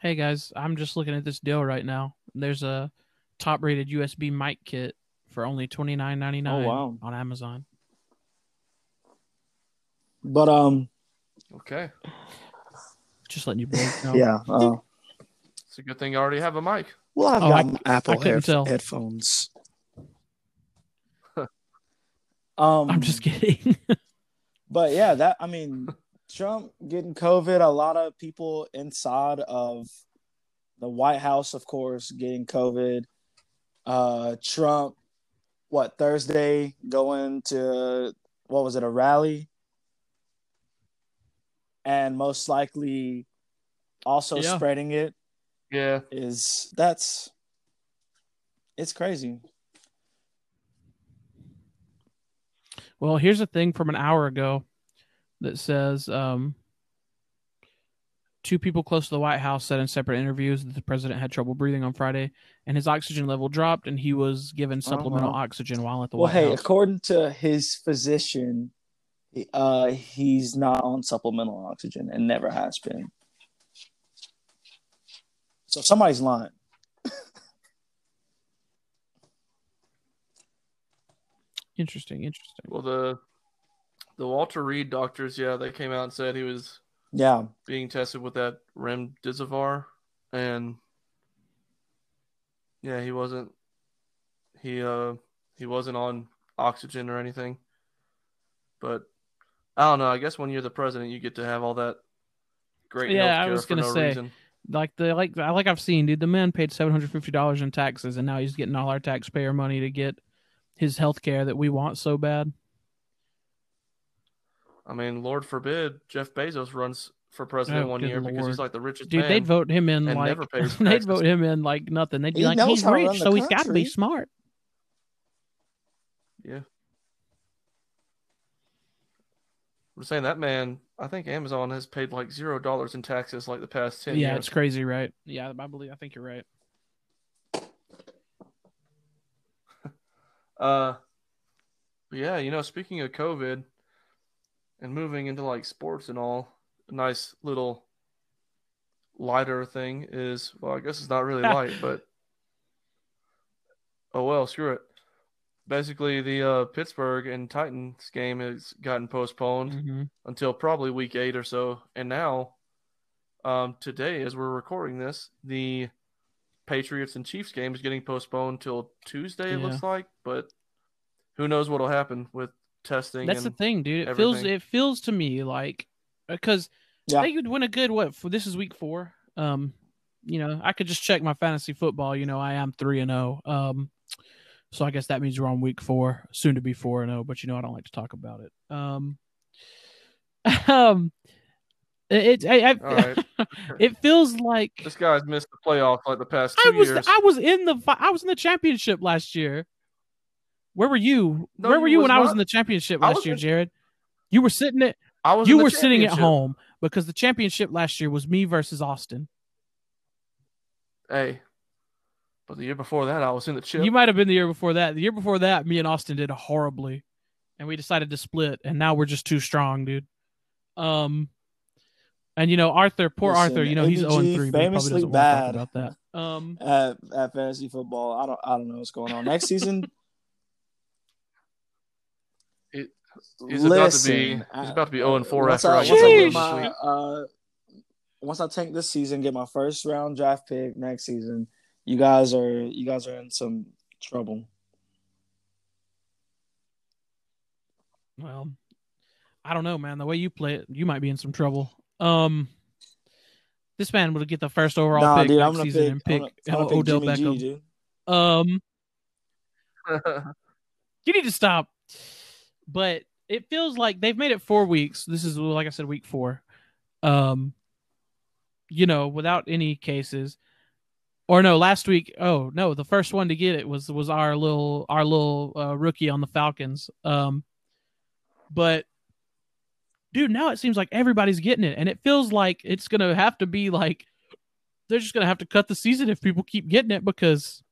Hey guys, I'm just looking at this deal right now. There's a top-rated USB mic kit for only twenty nine ninety nine Oh, wow. on Amazon. But um, Okay, Just letting you know. yeah. Uh, it's a good thing I already have a mic. well, I've Oh, got I- Apple I head- tell. headphones. um, I'm just kidding. But yeah, that I mean, Trump getting COVID. A lot of people inside of the White House, of course, getting COVID. Uh, Trump, what Thursday going to what was it a rally, and most likely also Yeah. spreading it Yeah, is that's it's crazy. Well, here's a thing from an hour ago that says um, two people close to the White House said in separate interviews that the president had trouble breathing on Friday and his oxygen level dropped and he was given supplemental Uh-huh. oxygen while at the Well, White hey, House. according to his physician, uh, he's not on supplemental oxygen and never has been. So somebody's lying. Interesting, interesting. well the the Walter Reed doctors, yeah, they came out and said he was Yeah, being tested with that remdesivir, and yeah, he wasn't. He uh he wasn't on oxygen or anything. But I don't know. I guess when you're the president, you get to have all that great Yeah, I healthcare was for gonna no say. reason. Like the like I like I've seen, dude. The man paid seven hundred fifty dollars in taxes, and now he's getting all our taxpayer money to get his health care that we want so bad. I mean, Lord forbid Jeff Bezos runs for president Oh, one good year because he's like the richest Dude, man. they'd vote him in like they'd vote him in like nothing. They'd be He like, he's how to run rich, the so he's got to be smart. Yeah. I'm saying that man I think Amazon has paid like zero dollars in taxes like the past ten yeah, years. it's crazy, right? Yeah, I believe. I think you're right. Uh, yeah, you know, speaking of COVID and moving into like sports and all, a nice little lighter thing is well, I guess it's not really light, but oh well, screw it. Basically, the uh, Pittsburgh and Titans game has gotten postponed Mhm. until probably week eight or so, and now, um, today as we're recording this, the Patriots and Chiefs game is getting postponed till Tuesday. It looks like, but who knows what'll happen with testing? That's the thing, dude. It feels it feels to me like because Yeah. they could win a good what for this is week four. Um, you know, I could just check my fantasy football. You know, I am three and zero. Um, so I guess that means we're on week four, soon to be four and zero. But you know, I don't like to talk about it. Um, um, it, it I, I- right. it feels like This guy's missed the playoffs like the past I was years. I was in the I was in the championship last year. Where were you? No, Where were you when I was in the championship last year, in- Jared? You were sitting at I was you were sitting at home because the championship last year was me versus Austin. Hey, but the year before that, I was in the chip. You might have been the year before that. The year before that, me and Austin did horribly, and we decided to split. And now we're just too strong, dude. Um, and you know Arthur, poor Listen, Arthur. You know he's ABG zero and three, but he famously doesn't want to talk bad. about that. Um, at, at fantasy football. I don't I don't know what's going on. Next season, He's about to be. listen, He's about to be zero and four after I, I, once I my this uh, once I tank this season, get my first round draft pick next season. You guys are you guys are in some trouble. well, I don't know, man. The way you play it, you might be in some trouble. Um, this man would get the first overall nah, pick dude, next I'm season pick. and pick I'm gonna, I'm gonna pick Odell Jimmy Beckham. G, dude. Um, you need to stop. But it feels like they've made it four weeks. This is like I said, week four. Um, you know, without any cases. Or no, last week. Oh no, the first one to get it was was our little our little uh, rookie on the Falcons. Um, but dude, now it seems like everybody's getting it, and it feels like it's gonna have to be like they're just gonna have to cut the season if people keep getting it because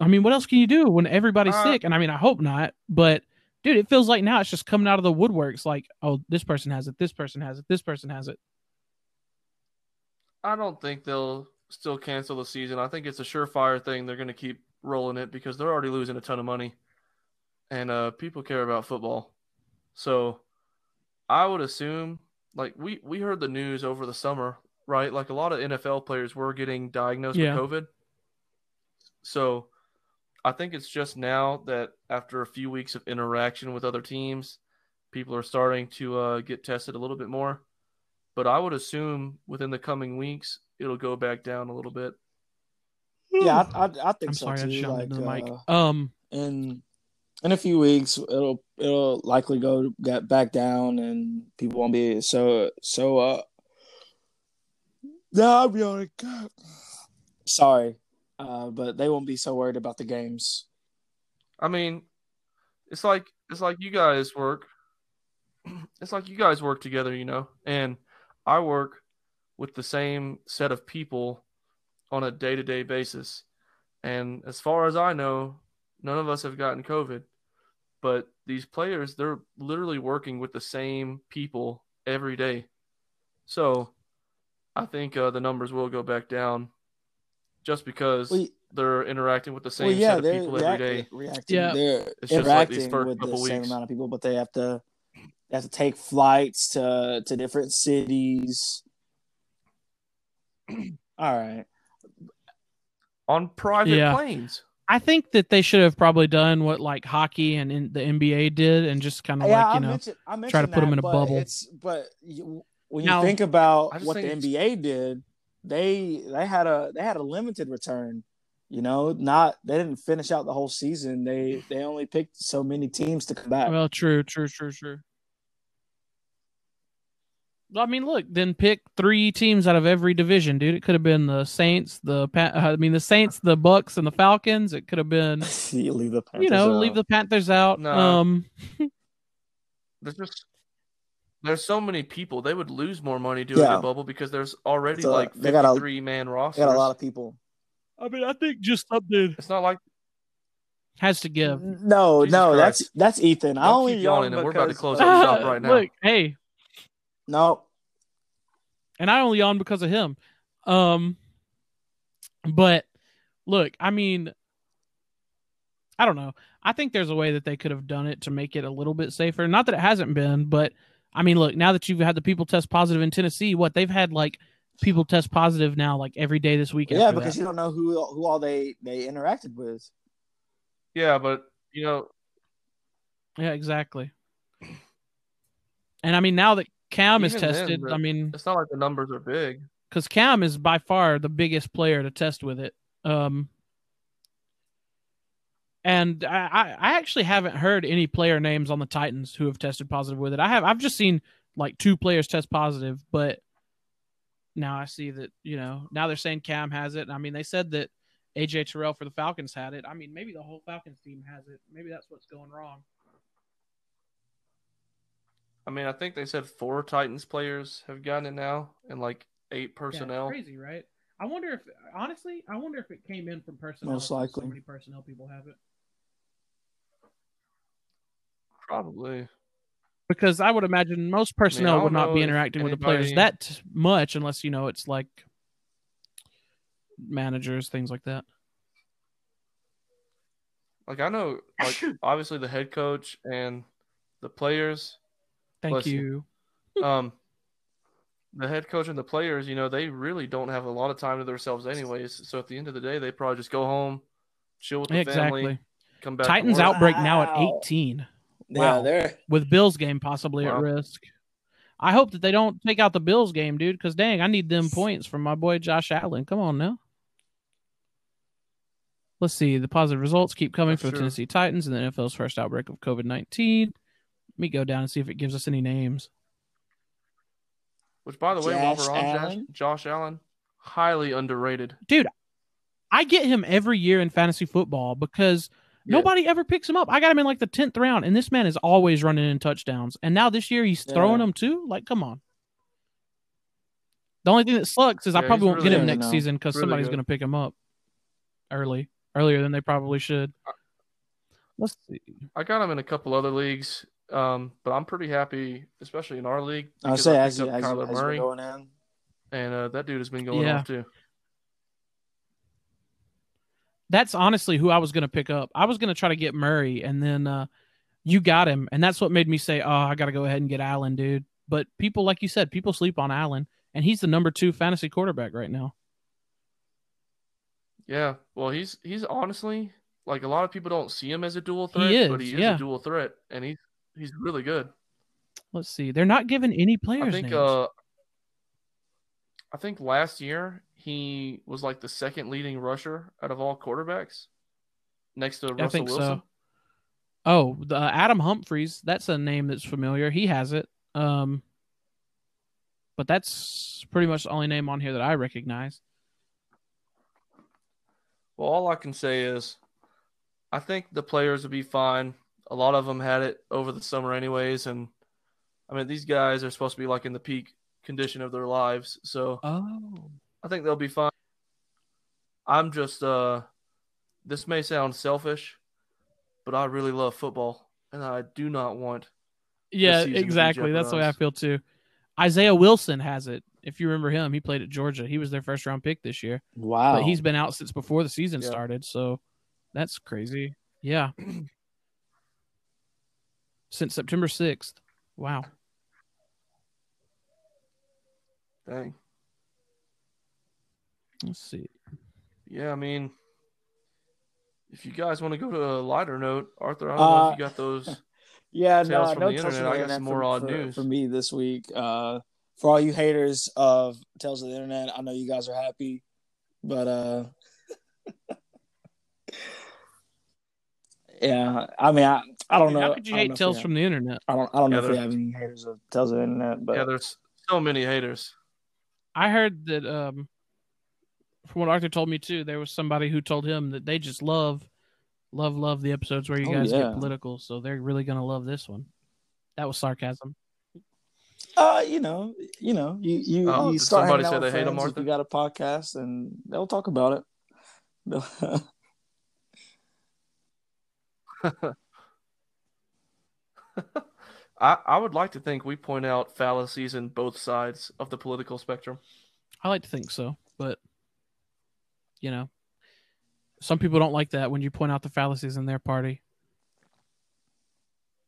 I mean, what else can you do when everybody's Uh, sick? And I mean, I hope not, but dude, it feels like now it's just coming out of the woodworks. Like, oh, this person has it, this person has it, this person has it. I don't think they'll still cancel the season. I think it's a surefire thing. They're going to keep rolling it because they're already losing a ton of money, and uh, people care about football. So, I would assume, like we we heard the news over the summer, right? Like a lot of NFL players were getting diagnosed Yeah. with COVID. So, I think it's just now that after a few weeks of interaction with other teams, people are starting to uh, get tested a little bit more. But I would assume within the coming weeks it'll go back down a little bit. Yeah, I, I, I think I'm so sorry, I too. just shouted Like into the mic. uh, Um, in in a few weeks, it'll it'll likely go get back down, and people won't be so so. uh No, I'll be on it. Sorry, uh, but they won't be so worried about the games. I mean, it's like it's like you guys work. It's like you guys work together, you know, and I work with the same set of people on a day-to-day basis. And as far as I know, none of us have gotten COVID. But these players, they're literally working with the same people every day. So I think uh, the numbers will go back down just because Well, they're interacting with the same well, yeah, set of they're people react- every day. reacting. Yeah. They're It's just like these interacting with the couple same amount of people, but they have to they have to take flights to to different cities. All right. on private Yeah. planes. I think that they should have probably done what like hockey and in the NBA did, and just kind of yeah, like you I know, mentioned, I mentioned try to put that, in a but bubble. It's but you, when Now- you think about what the think it's- NBA did, they they had a they had a limited return. You know, not they didn't finish out the whole season. They they only picked so many teams to come back. well, true, true, true, true. I mean, look, then pick three teams out of every division, dude. It could have been the Saints, the Pa- I mean, the Saints, the Bucks, and the Falcons. It could have been, you leave the you know, Panthers leave the Panthers out. No. Um, There's just there's so many people. They would lose more money doing Yeah. a bubble because there's already So, like they got a- 53 man I rosters. got a lot of people. I mean, I think just something It's not like has to give. No, Jesus no, Christ. that's that's Ethan. I Don't only keep yawn yawning, and we're about to close of- up shop right now. Look, hey, No, and I only yawn because of him. Um, but look, I mean, I don't know. I think there's a way that they could have done it to make it a little bit safer. Not that it hasn't been, but I mean, look, now that you've had the people test positive in Tennessee, what they've had like people test positive now like every day this weekend. yeah, because that. you don't know who who all they they interacted with. yeah, but you know, yeah, exactly. And I mean, now that Cam is Even then, tested, the- I mean, it's not like the numbers are big. because Cam is by far the biggest player to test with it. Um, and I I actually haven't heard any player names on the Titans who have tested positive with it. I have I've just seen like two players test positive, but now I see that you know now they're saying Cam has it. I mean, they said that AJ Terrell for the Falcons had it. I mean, maybe the whole Falcons team has it. Maybe that's what's going wrong. I mean, I think they said four Titans players have gotten it now, and like eight Yeah, personnel. crazy, right? I wonder if honestly, I wonder if it came in from personnel. Most likely. so many personnel people have it. Probably. because I would imagine most personnel don't would not be know if interacting with the players that much unless you know it's like managers, things like that. Like I know, like obviously the head coach and the players. Thank Listen. you. Um, the head coach and the players, you know, they really don't have a lot of time to themselves, anyways. So at the end of the day, they probably just go home, chill with the Exactly. family, come back. Titans work. outbreak now at Wow. 18 Yeah, Wow. they're with Bills game possibly at risk. I hope that they don't take out the Bills game, dude, because dang, I need them points from my boy Josh Allen. Come on now. Let's see. The positive results keep coming That's for the true. Tennessee Titans and the NFL's first outbreak of COVID 19. Let me go down and see if it gives us any names. Which, by the way, while Josh we're on Allen? Josh Allen, highly underrated. Dude, I get him every year in fantasy football because Yeah. nobody ever picks him up. I got him in like the tenth round, and this man is always running in touchdowns. And now this year he's throwing Yeah. them too. Like, come on. The only thing that sucks is I probably won't really get him next now. season because Really somebody's going to pick him up early, earlier than they probably should. Let's see. I got him in a couple other leagues, um, but I'm pretty happy, especially in our league. I'll say I as picked you as, Kyler as we're Murray, going in. and uh, that dude has been going Yeah. off too. That's honestly who I was going to pick up. I was going to try to get Murray, and then uh, you got him, and that's what made me say, "Oh, I got to go ahead and get Allen, dude." But people, like you said, people sleep on Allen, and he's the number two fantasy quarterback right now. Yeah, well, he's he's honestly like a lot of people don't see him as a dual threat, is, but he is yeah. a dual threat, and he's he's really good. Let's see. They're not giving any players I think names. uh, I think last year he was like the second leading rusher out of all quarterbacks, next to I Russell think Wilson. so. Oh, the uh, Adam Humphries. That's a name that's familiar. He has it. Um, but that's pretty much the only name on here that I recognize. Well, all I can say is, I think the players will be fine. A lot of them had it over the summer, anyways, and I mean these guys are supposed to be like in the peak condition of their lives, so Oh, I think they'll be fine. I'm just uh, this may sound selfish, but I really love football, and I do not want. yeah, season to be exactly. That's the way I feel too. Isaiah Wilson has it. If you remember him, he played at Georgia. He was their first round pick this year, Wow. but he's been out since before the season Yeah. started. So that's crazy. Yeah, since September sixth. Wow. Dang. Let's see. Yeah, I mean, if you guys want to go to a lighter note, Arthur, I don't know Uh, if you got those. Yeah, no, from no the internet. I got some more for, odd for- news. for me this week. Uh, for all you haters of Tales of the Internet, I know you guys are happy, but uh, yeah, I mean, I, I don't know. How could you hate know Tales from the Internet? I don't. I don't know if we have any haters of Tales of the Internet, but yeah, there's so many haters. I heard that um from what Arthur told me too, there was somebody who told him that they just love love love the episodes where you Oh, guys yeah. get political, so they're really gonna love this one. That was sarcasm. Uh, you know, you know, you you, Oh, you start somebody hanging say out they hate 'em, friends, if Martha? You got a podcast, and they'll talk about it. I, I would like to think we point out fallacies in both sides of the political spectrum. I like to think so, but you know, some people don't like that when you point out the fallacies in their party.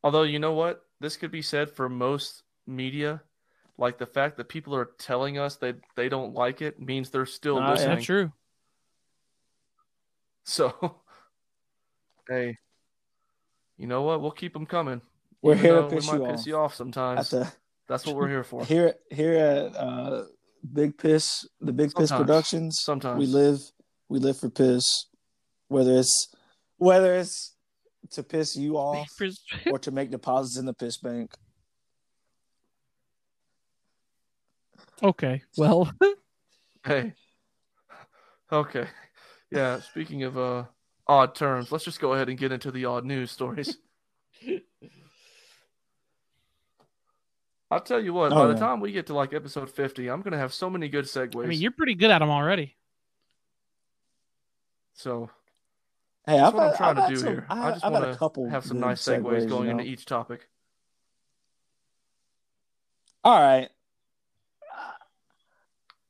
Although you know what, this could be said for most media. Like the fact that people are telling us that they don't like it means they're still ah, yeah. listening. That's true. So, hey, you know what? We'll keep them coming. We're Even here to piss we might you piss off. you off sometimes. the That's what we're here for. here here at uh, Big Piss, the Big Piss Productions. Sometimes. we live we live for piss, whether it's whether it's to piss you off or to make deposits in the piss bank. okay, well, Hey. Okay. Yeah, speaking of uh odd terms, let's just go ahead and get into the odd news stories. I'll tell you what, Oh, by the yeah. time we get to like episode 50, I'm going to have so many good segues. I mean, you're pretty good at them already. so, Hey, that's I've what I'm trying I've to do some- here. I, I just want a couple to have some nice segues segues, going you know? into each topic. All right,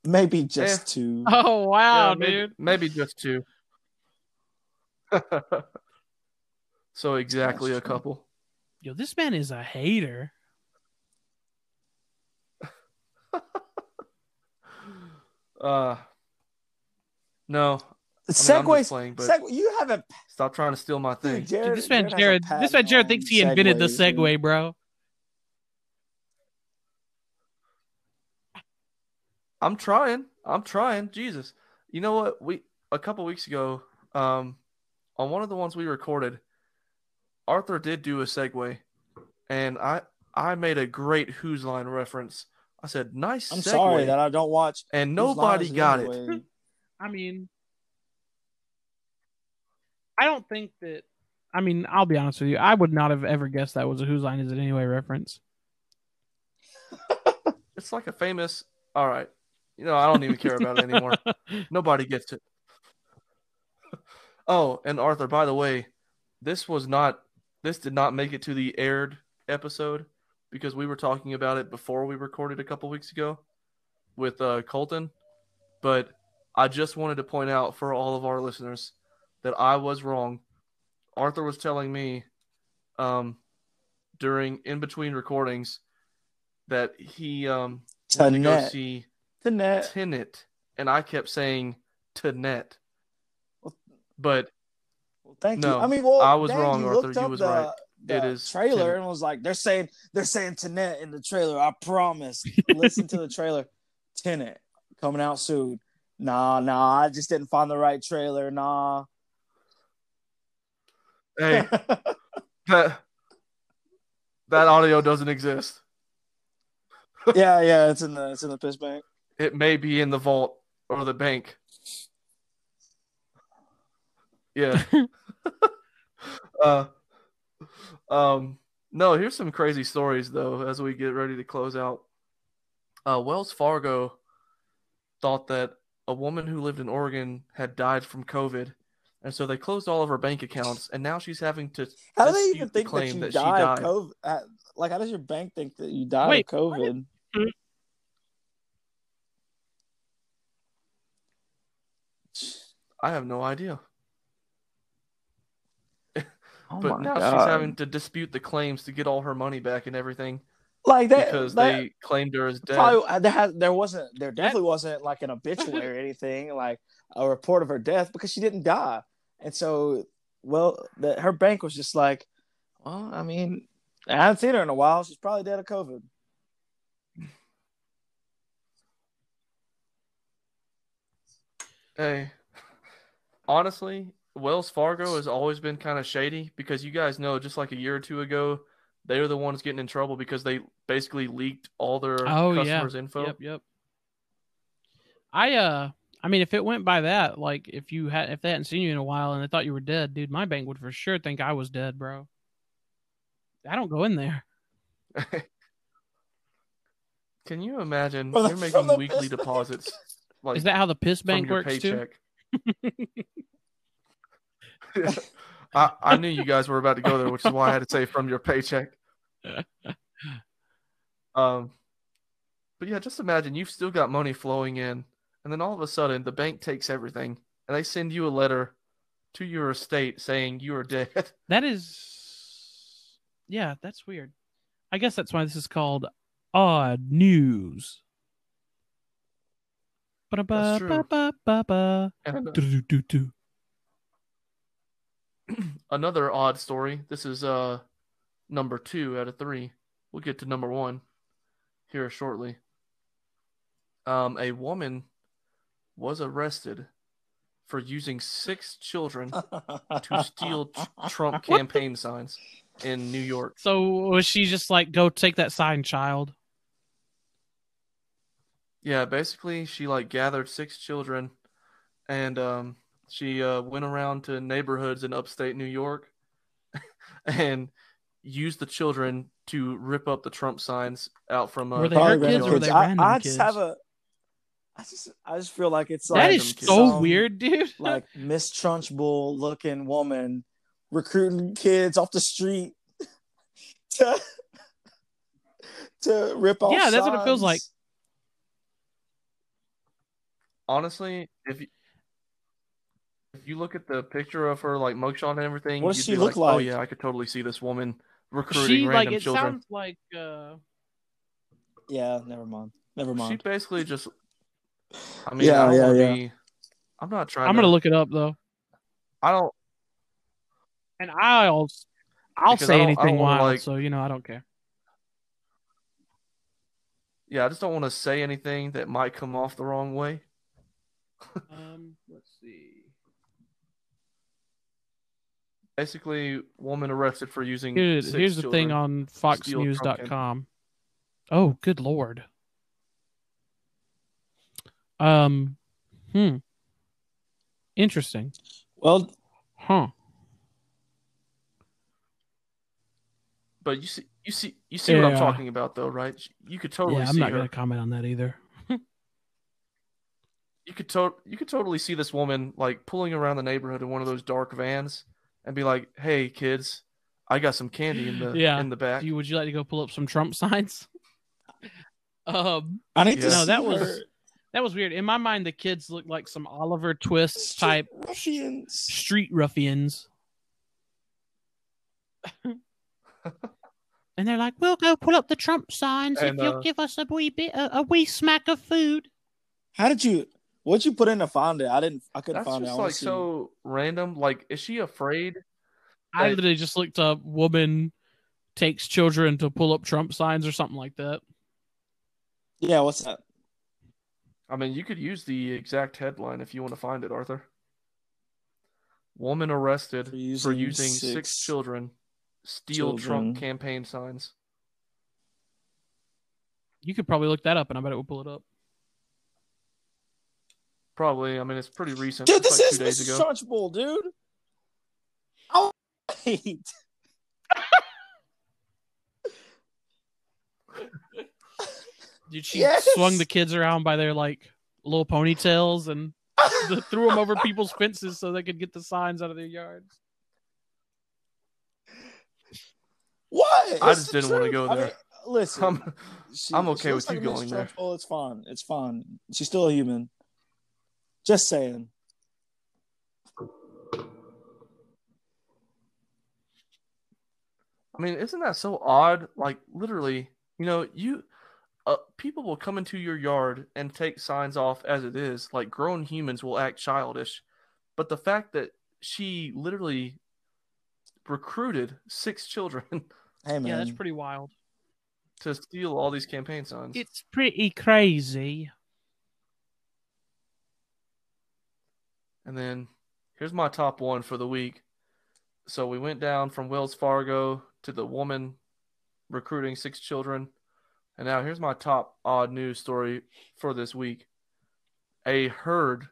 maybe just Eh. two. Oh wow, Yeah, maybe, dude. maybe just two. so, exactly That's a true. couple. Yo, this man is a hater. Uh, no, I'm just playing, but- seg- you haven't. stop trying to steal my thing. Dude, Jared, this man has a Jared, this man Jared thinks he invented the segues, dude. Segway, bro. I'm trying. I'm trying. Jesus. You know what? We a couple weeks ago, um, on one of the ones we recorded, Arthur did do a segue, and I I made a great Whose Line reference. I said, "Nice I'm segue," sorry that I don't watch. and nobody Lines got it. anyway. I mean, I don't think that. I mean, I'll be honest with you. I would not have ever guessed that was a Whose Line Is It Anyway reference. It's like a famous. All right, you know I don't even care about it anymore. Nobody gets it. Oh, and Arthur, by the way, this was not this did not make it to the aired episode because we were talking about it before we recorded a couple weeks ago with uh, Colton. But I just wanted to point out for all of our listeners that I was wrong. Arthur was telling me um, during in between recordings that he um, wanted to go see Tenet. Tenet, and I kept saying Tenet. But Well, thank No, you. I mean, well, I was dang, wrong, you Arthur. You was the, right. The It is trailer Tenet. and was like, they're saying they're saying Tenet in the trailer. I promise. Listen to the trailer. Tenet coming out soon. Nah, nah. I just didn't find the right trailer. Nah. hey, that that audio doesn't exist. yeah, yeah. It's in the it's in the piss bank. It may be in the vault or the bank. Yeah. uh, um. No, here's some crazy stories though. As we get ready to close out, uh, Wells Fargo thought that a woman who lived in Oregon had died from COVID, and so they closed all of her bank accounts, and now she's having to How do they even the think that claim you that she die of died. COVID? Uh, Like, how does your bank think that you died Wait, of COVID? I have no idea. Oh but my now she's having to dispute the claims to get all her money back and everything like that because that- they claimed her as dead. Probably, uh, there, had, there wasn't there definitely wasn't like an obituary or anything like a report of her death because she didn't die. And so well the, her bank was just like well i mean i haven't seen her in a while. She's probably dead of covid. Hey, honestly, Wells Fargo has always been kind of shady because you guys know just like a year or two ago, they were the ones getting in trouble because they basically leaked all their Oh yeah. customers' info. Yep, yep. I uh I mean if it went by that, like if you had if they hadn't seen you in a while and they thought you were dead, dude, my bank would for sure think I was dead, bro. I don't go in there. Can you imagine From the- you're making weekly deposits like Is that how the piss bank your works too? I, I knew you guys were about to go there, which is why I had to say from your paycheck. Um, but yeah, just imagine you've still got money flowing in, and then all of a sudden the bank takes everything, and they send you a letter to your estate saying you are dead. That is, yeah, that's weird. I guess that's why this is called odd news. That's true. Ba-da-ba-ba-ba-ba. And, uh. another odd story. This is uh number two out of three. We'll get to number one here shortly. Um, a woman was arrested for using six children to steal tr- Trump campaign signs in New York. So was she just like, go take that sign, child? Yeah, basically she like gathered six children and um she uh went around to neighborhoods in upstate New York and used the children to rip up the Trump signs out from uh, Were they her kids or were they I, random I kids? just have a. I just, I just feel like it's that like is so some, weird, dude. like Miss Trunchbull looking woman recruiting kids off the street to to rip off. Yeah, that's what it feels like. honestly, if you, if you look at the picture of her like mugshot and everything, What does she look like, Oh yeah, I could totally see this woman recruiting she like it children. sounds like uh Yeah, never mind. Never mind. She basically just. I mean, Yeah, I yeah, yeah. Be... I'm not trying. I'm to, gonna look it up though. I don't. And I'll I'll Because say anything wild, like- so you know I don't care. Yeah, I just don't want to say anything that might come off the wrong way. Um, let's see. Basically, woman arrested for using. Here, six here's the thing on steal Trump FoxNews.com. Oh, good lord. Um, hmm. Interesting. Well, Huh. But you see, you see, you see what I'm talking about, though, right? You could totally yeah, I'm see not her. gonna comment on that either. You could to- you could totally see this woman like pulling around the neighborhood in one of those dark vans and be like, "Hey, kids, I got some candy in the Yeah. in the back." You, would you like to go pull up some Trump signs? um, I need to Yeah. no, see that was that was weird. In my mind, the kids looked like some Oliver Twist type ruffians. street ruffians. and they're like, "We'll go pull up the Trump signs And, if you'll uh, give us a wee bit, a, a wee smack of food." How did you? What'd you put in to find it? I didn't. I couldn't That's find it. I just wanna like see. so random. Like, is she afraid? I Like- literally just looked up "woman takes children to pull up Trump signs" or something like that. Yeah, what's that? I mean, you could use the exact headline if you want to find it, Arthur. Woman arrested For for using using six, six children steal children. Trump campaign signs. You could probably look that up, and I bet it would pull it up. Probably. I mean, it's pretty recent. Dude, It's this like is two days Mrs. ago. Trunchbull, dude. Oh, wait. Dude, she Yes! swung the kids around by their like little ponytails and th- threw them over people's fences so they could get the signs out of their yards. What? I just didn't wanna truth. go I there. mean, listen, I'm, she- I'm okay with you like Miss going there. Trunchbull. It's fine. It's fine. She's still a human. Just saying. I mean, isn't that so odd? Like, literally, you know, you uh, people will come into your yard and take signs off as it is. Like, grown humans will act childish, but the fact that she literally recruited six children Hey man. Yeah, that's pretty wild. to steal all these campaign signs. It's pretty crazy. And then here's my top one for the week. So we went down from Wells Fargo to the woman recruiting six children. And now here's my top odd news story for this week. A herd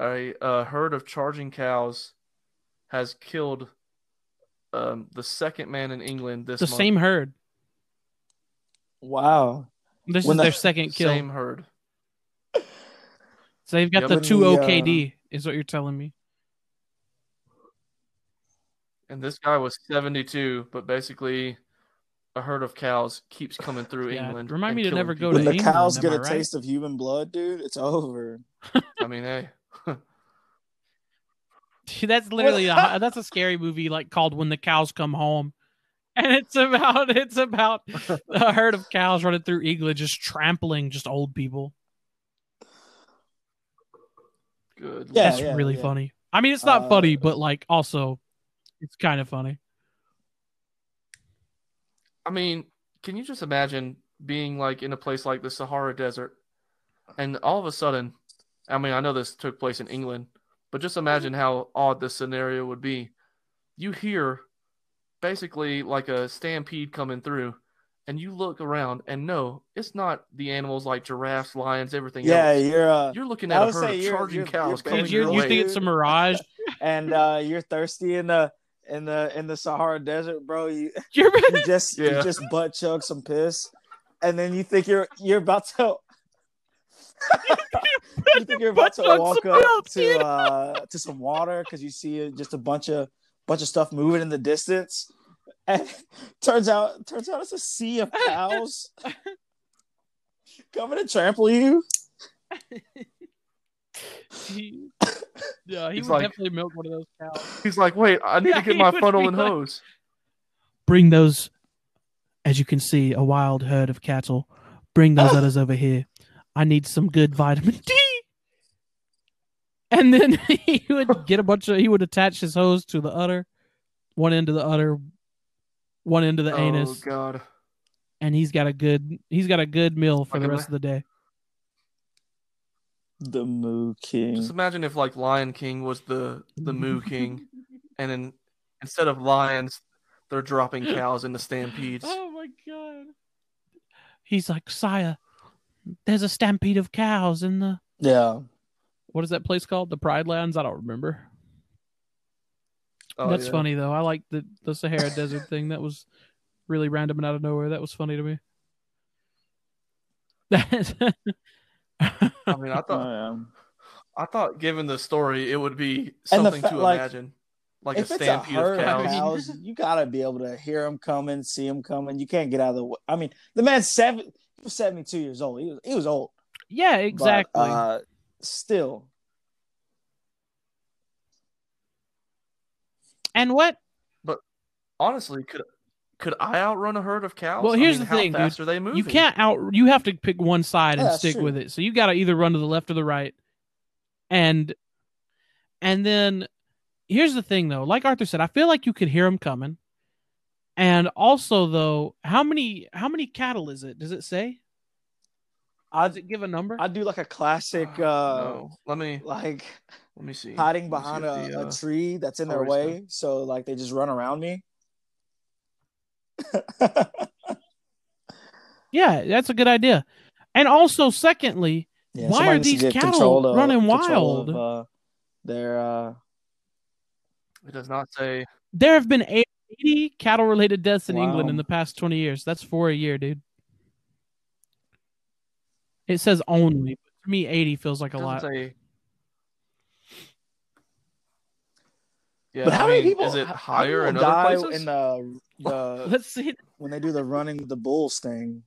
a, a herd of charging cows has killed um, the second man in England this The month. same herd. Wow. This When is the- their second kill. Same herd. So they've got Yep. the two the, uh, OKD, is what you're telling me. And this guy was 72, but basically a herd of cows keeps coming through Yeah, England. remind and me to killing never go people. when to the England, cows get I a right? taste of human blood, dude, it's over. I mean, hey, That's literally a, that's a scary movie like called When the Cows Come Home. And it's about it's about a herd of cows running through England just trampling just old people. Good. Yeah, That's yeah, really yeah. funny. I mean it's not Uh, funny, but like also it's kind of funny. I mean, can you just imagine being like in a place like the Sahara Desert and all of a sudden, I mean, I know this took place in England, but just imagine how odd this scenario would be. You hear basically like a stampede coming through, and you look around, and no, it's not the animals like giraffes, lions, everything Yeah, else. you're uh, You're looking at a herd of you're- charging you're- cows you're coming Dude, going you your you way. think it's a mirage? and uh, you're thirsty in the in the in the Sahara Desert, bro. You You're you just Yeah. you just butt chug some piss, and then you think you're you're about to. you think you're about to walk up milk, to uh to some water because you see just a bunch of bunch of stuff moving in the distance, and turns out turns out it's a sea of cows coming to trample you. he, yeah, he He's would like- definitely milk one of those cows. He's like, wait, I need Yeah, to get my funnel and like- hose. Bring those, as you can see, a wild herd of cattle. Bring those others over here. I need some good vitamin D. And then he would get a bunch of. He would attach his hose to the udder, one end to the udder, one end of the Oh anus, God. and he's got a good. He's got a good meal for the Fucking rest of the day. The Moo King. Just imagine if like Lion King was the the Moo King, and then instead of lions, they're dropping cows into stampedes. Oh my god. He's like, Sire, there's a stampede of cows in the Yeah. what is that place called? The Pride Lands? I don't remember. Oh, That's yeah. funny though. I like the the Sahara Desert thing. That was really random and out of nowhere. That was funny to me. I mean, I thought Oh, yeah. I thought given the story, it would be something fa- to like, imagine, like if a it's a stampede herd of of cows. cows, you gotta be able to hear them coming, see them coming. You can't get out of the way. I mean, the man's seven. He was seventy-two years old. He was he was old. yeah, but, exactly. uh, still, and what? But honestly, could could I outrun a herd of cows? Well, I here's mean, the how thing, dude. are they moving? You can't out. You have to pick one side Yeah, and stick true. with it. So you got to either run to the left or the right, and and then here's the thing though. Like Arthur said, I feel like you could hear them coming, and also though, how many how many cattle is it? Does it say? I it give a number? I do like a classic, uh, no. Let me like let me see. hiding Let me see behind a, the, a uh, tree that's in their way, done. so like they just run around me. yeah, that's a good idea. And also, secondly, Yeah, Why are these cattle of- running wild? Of, uh, their uh, It does not say. there have been 80 cattle related deaths in England in the past 20 years. That's four a year, dude. It says only. But to me, 80 feels like a lot. doesn't say. Yeah, but how I many mean, people Is it how- how higher in other die places? in the the Let's see. when they do the running the bulls thing?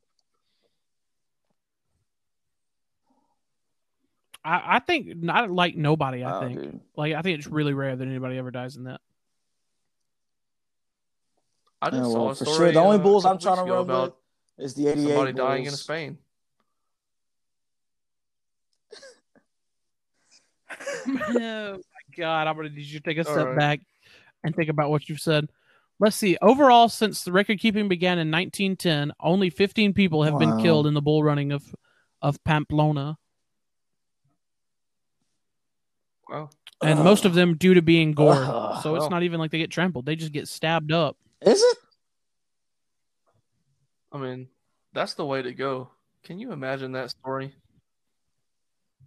I, I think not like nobody. I Wow, think dude. like I think it's really rare that anybody ever dies in that. I just Yeah, saw well, a for story. sure. The only uh, bulls I'm trying to weeks ago run with is the 88 somebody dying in. Spain. Oh my god! I'm gonna need you to take a All step right. back and think about what you've said. Let's see. Overall, since the record keeping began in 1910, only 15 people have been killed in the bull running of of Pamplona, Wow. and most of them due to being gored. Ugh. so it's Well. not even like they get trampled; they just get stabbed up. Is it? I mean, that's the way to go. Can you imagine that story?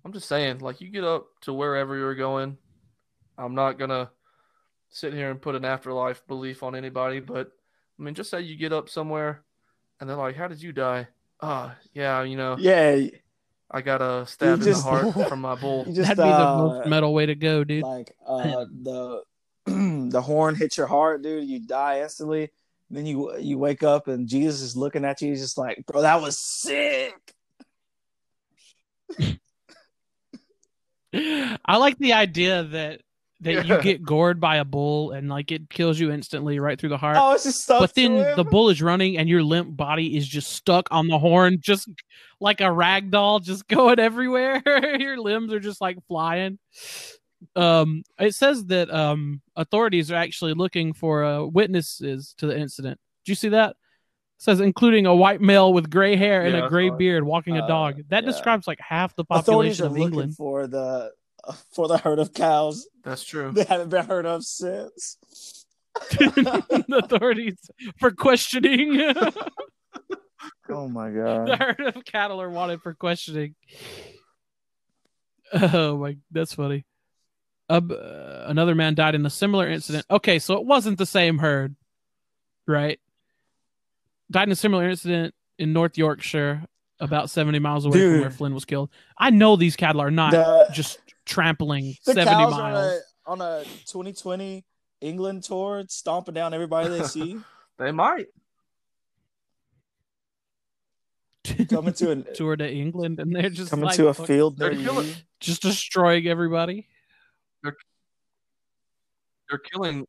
I'm just saying, like, you get up to wherever you're going. I'm not gonna sit here and put an afterlife belief on anybody, but I mean, just say you get up somewhere and they're like, "How did you die?" uh, yeah, you know, Yeah, I got a stab in the heart from my bull. just That'd be the uh, most metal way to go, dude. like uh the the horn hits your heart, dude. You die instantly. Then you you wake up and Jesus is looking at you. He's just like, bro, that was sick. I like the idea that that you get gored by a bull and like it kills you instantly right through the heart. Oh, it's just stuck but then the bull is running and your limp body is just stuck on the horn, just like a rag doll, just going everywhere. your limbs are just like flying. Um, it says that um authorities are actually looking for uh, witnesses to the incident. Did you see that? It says including a white male with gray hair and Yeah, I a gray saw beard walking a Uh, dog. That yeah. describes like half the authorities population are of looking England. for the for the herd of cows That's true. they haven't been heard of since. the authorities for questioning. oh my the god. herd of cattle are wanted for questioning. Oh my, that's funny. Uh, uh, another man died in a similar incident. Okay, so it wasn't the same herd, right? Died in a similar incident in North Yorkshire, about seventy miles away from where Flynn was killed. I know these cattle are not The, just trampling the seventy cows miles. on a on a 2020 England tour, stomping down everybody they see, They might. coming to a tour to England, and they're just coming like to a fuck- field They're killing- just destroying everybody. They're killing.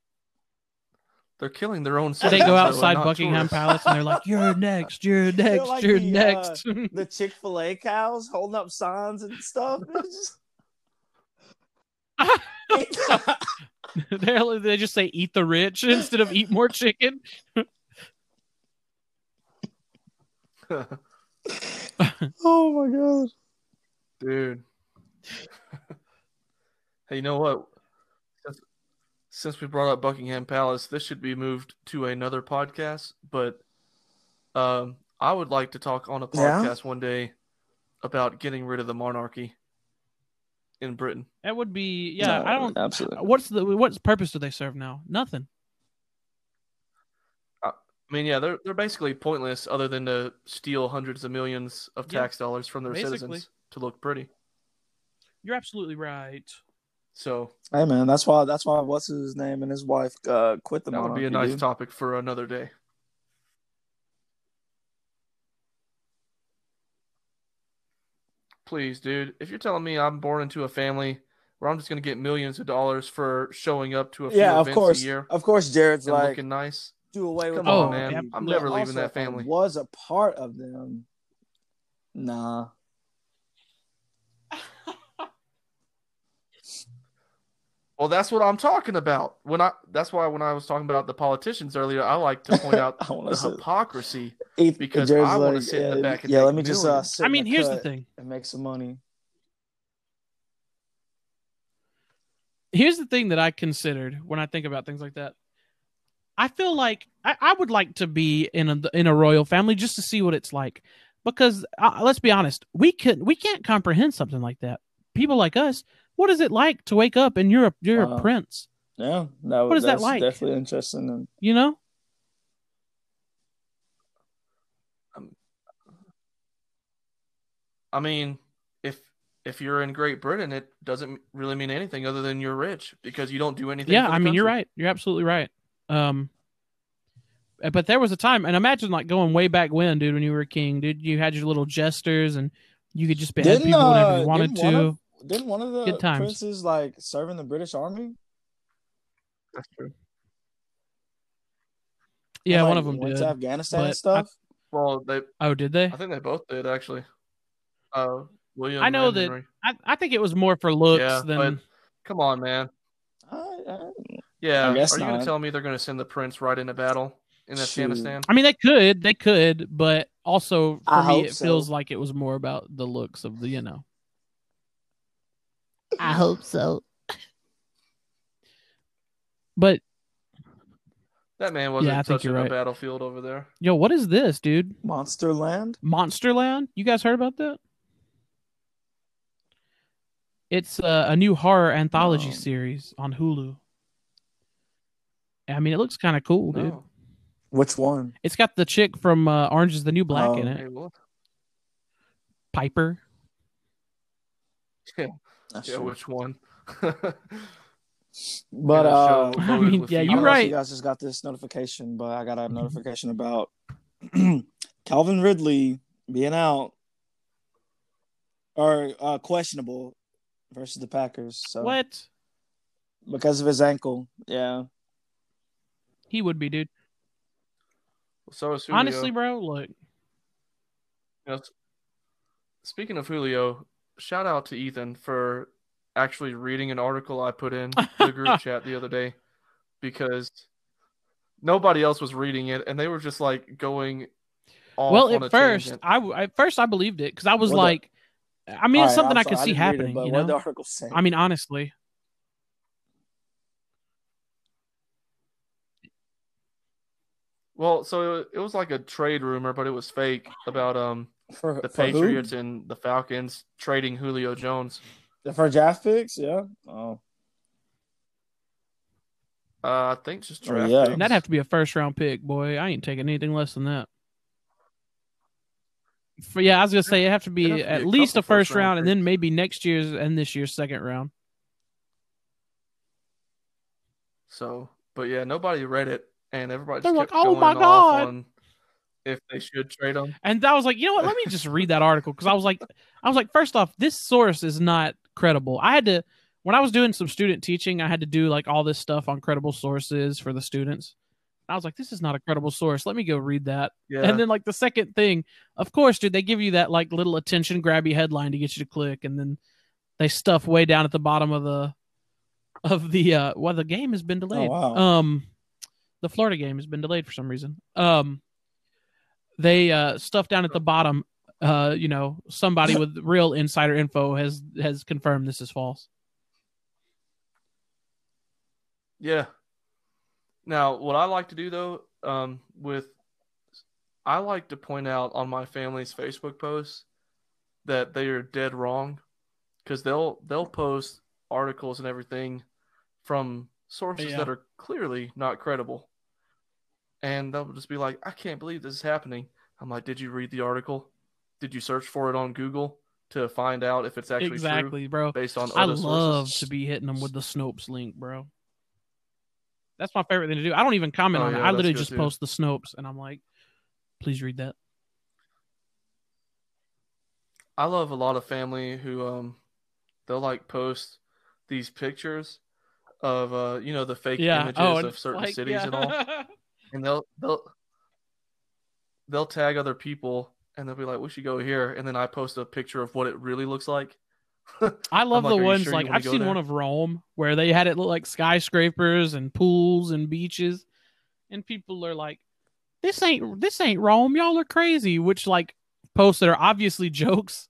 They're killing their own. They go outside Buckingham tourists. Palace and they're like, "You're next, you're next, like you're the, uh, next." The Chick Fil A cows holding up signs and stuff. It's just- they they just say "eat the rich" instead of "eat more chicken." oh my god. Dude. hey, you know what? Since, since we brought up Buckingham Palace, this should be moved to another podcast. But um, I would like to talk on a Yeah? podcast one day about getting rid of the monarchy in Britain. That would be yeah. No, I don't. absolutely. What's the what purpose do they serve now? Nothing. I mean, yeah, they're they're basically pointless, other than to steal hundreds of millions of Yeah, tax dollars from their basically. citizens to look pretty. You're absolutely right. So Hey man, that's why that's why what's his name and his wife uh, quit the that would be a nice dude. topic for another day. Please, dude, if you're telling me I'm born into a family where I'm just gonna get millions of dollars for showing up to a few Yeah, of events course. a year Of course, Jared's like looking nice, do away with Come on, man. I'm never leaving that family. Was a part of them. Nah. Well, that's what I'm talking about. When I that's why when I was talking about the politicians earlier, I like to point out I the say- hypocrisy. He- Because Jared's I wanna like, sit in the yeah, back and yeah. make Let me just uh, sit I mean, here's the thing. and make some money. Here's the thing that I considered when I think about things like that. I feel like I, I would like to be in a in a royal family just to see what it's like, because uh, let's be honest, we can we can't comprehend something like that. People like us, what is it like to wake up and you're a you're Wow. a prince? Yeah, that, What is that that's like? Definitely interesting. And You know? I mean, if if you're in Great Britain, it doesn't really mean anything other than you're rich because you don't do anything. yeah for the i mean you're right you're absolutely right um uh, but there was a time and imagine like going way back when dude when you were a king dude you had your little jesters and you could just behead Didn't, people whenever uh, you wanted didn't one to of- didn't one of the Good times. princes like serve in the British Army? That's true. yeah And, one of them went did to Afghanistan and stuff. Well, they oh did they I think they both did actually. Uh, William. I know and that- Henry. I, I think it was more for looks Yeah, than but come on, man. I, I, Yeah, I guess are you gonna tell me they're gonna send the prince right into battle in Shoot. Afghanistan? i mean they could they could but also for I me it so. feels like it was more about the looks of the you know I hope so. but That man wasn't Yeah, I think touching you're the right. battlefield over there. yo what is this dude Monster Land. Monsterland. You guys heard about that? It's uh, a new horror anthology No. series on Hulu. I mean, it looks kind of cool, dude. No. Which one? It's got the chick from uh, Orange is the New Black Oh. in it. Hey, what? Piper. That's Yeah, true. which one? But Yeah, uh, I mean, yeah, you. don't you're right. You guys just got this notification, but I got a notification about Calvin Ridley being out or uh, questionable versus the Packers. So What? because of his ankle, yeah. He would be, dude. So is Julio. Honestly, bro, look. You know, speaking of Julio, shout out to Ethan for actually reading an article I put in the group chat the other day because nobody else was reading it and they were just like going off well, on a at first, tangent. I w- at first I believed it because I was What the- like, I mean, it's All right, something I'm I could sorry, see didn't it, happening. you what know, the article say? I mean, honestly, Well, so it, it was like a trade rumor, but it was fake about um for the for who? Patriots and the Falcons trading Julio Jones. for draft picks, yeah. Oh, Uh, I think just Oh, draft yeah. picks. that'd have to be a first round pick, boy. I ain't taking anything less than that. For, yeah, I was gonna say it have to be have to be at least a first first-round round, and then maybe next year's and this year's second round. So, but yeah, nobody read it, and everybody They're just like, kept "Oh going my off God." on if they should trade him. And I was like, you know what? Let me just read that article because I was like, I was like, first off, this source is not credible. I had to when I was doing some student teaching, I had to do like all this stuff on credible sources for the students. I was like, this is not a credible source. Let me go read that. Yeah, And then like the second thing, of course, dude, they give you that like little attention grabby headline to get you to click, and then they stuff way down at the bottom of the of the uh well the game has been delayed. wow. Um the Florida game has been delayed for some reason. Um they uh stuff down at the bottom uh you know somebody with real insider info has has confirmed this is false. yeah. Now, what I like to do though, um, with I like to point out on my family's Facebook posts that they are dead wrong because they'll they'll post articles and everything from sources Yeah. that are clearly not credible. And they'll just be like, I can't believe this is happening. I'm like, did you read the article? Did you search for it on Google to find out if it's actually true exactly, bro. based on I love sources? to be hitting them with the Snopes link, bro. That's my favorite thing to do. I don't even comment Oh, on it. I literally just too. post the Snopes, and I'm like, please read that. I love a lot of family who um they'll like post these pictures of uh you know the fake Yeah. images Oh, of certain like, cities yeah. and all and they'll they'll they'll tag other people and they'll be like we should go here and then I post a picture of what it really looks like. I love like, the ones sure like I've seen there?" one of Rome where they had it look like skyscrapers and pools and beaches, and people are like, "This ain't this ain't Rome. Y'all are crazy." Which like posts that are obviously jokes,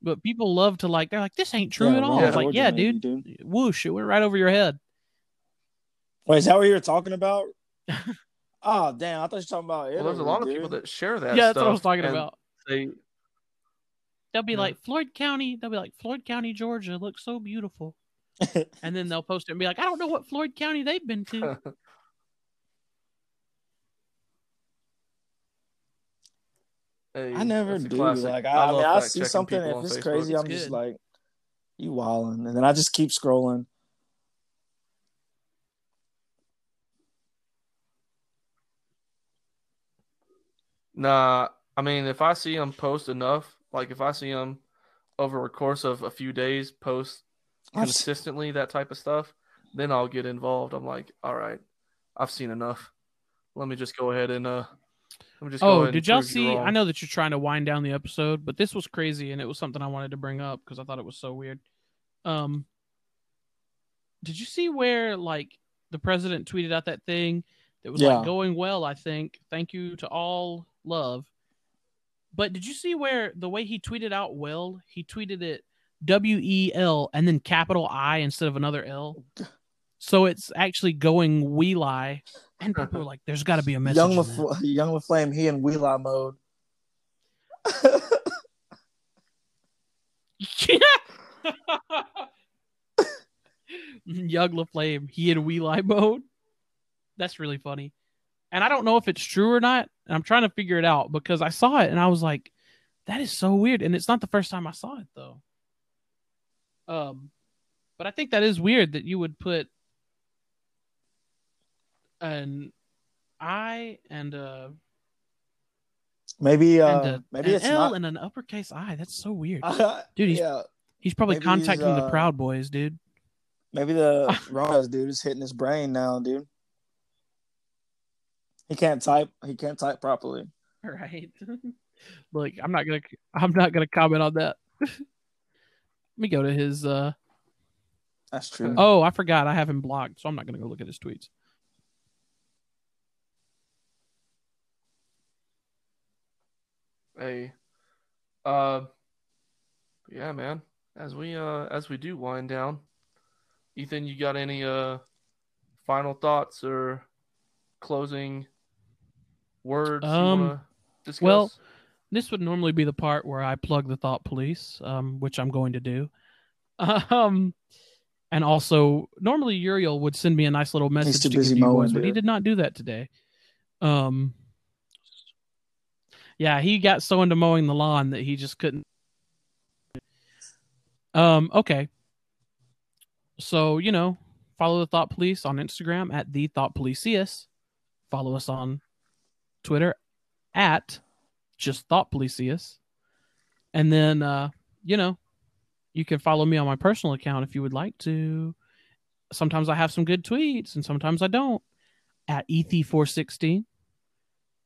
but people love to like. They're like, "This ain't true Yeah, at all." Rome, It's like, yeah, maybe, dude. Whoosh! It went right over your head. Wait, is that what you were talking about? oh, damn! I thought you were talking about Italy. well, there's a lot of dude. people that share that. yeah, that's what I was talking about. They They'll be Yeah. like Floyd County. They'll be like Floyd County, Georgia looks so beautiful, and then they'll post it and be like, "I don't know what Floyd County they've been to." Hey, I never do. Like I, I, mean, I see something if it's Facebook. crazy, It's I'm just like, you wilding, and then I just keep scrolling. Nah, I mean, if I see them post enough, like if I see them over a course of a few days post consistently that type of stuff, then I'll get involved. I'm like, all right, I've seen enough. Let me just go ahead and uh, let me just go Oh, ahead did y'all see? I know that you're trying to wind down the episode, but this was crazy, and it was something I wanted to bring up because I thought it was so weird. Um, did you see where like the president tweeted out that thing that was Yeah. like going well? I think. Thank you to all love. But did you see where the way he tweeted out well? He tweeted it W E L and then capital I instead of another L. So it's actually going we lie, and people are like, "There's got to be a message." young. LaFl- young LaFlame, he in Wheelie mode. Young LaFlame, he in wee lie mode. That's really funny. And I don't know if it's true or not. And I'm trying to figure it out because I saw it and I was like, That is so weird, and it's not the first time I saw it though. Um, but I think that is weird that you would put an I and a Maybe uh and a, maybe an it's L not and an uppercase I. That's so weird, uh, dude. He's yeah, he's probably maybe he's, contacting the uh, Proud Boys, dude. maybe the Ronas dude is hitting his brain now, dude. He can't type. He can't type properly. Right. Look, I'm not gonna I'm not gonna comment on that. Let me go to his uh That's true. oh, I forgot I have him blocked, so I'm not gonna go look at his tweets. Hey, uh, yeah, man. As we uh as we do wind down, Ethan, you got any uh final thoughts or closing words Um, want well, This would normally be the part where I plug the thought police, um, which I'm going to do. Um and also normally Uriel would send me a nice little message too to busy give you mowing, boys, but he did not do that today. Um yeah, he got so into mowing the lawn that he just couldn't. Um, okay. So, you know, follow the Thought Police on Instagram at the Thought Police CS. Follow us on Twitter at just Thought Police CS. And then, uh, you know, you can follow me on my personal account if you would like to. Sometimes I have some good tweets and sometimes I don't at E ET416.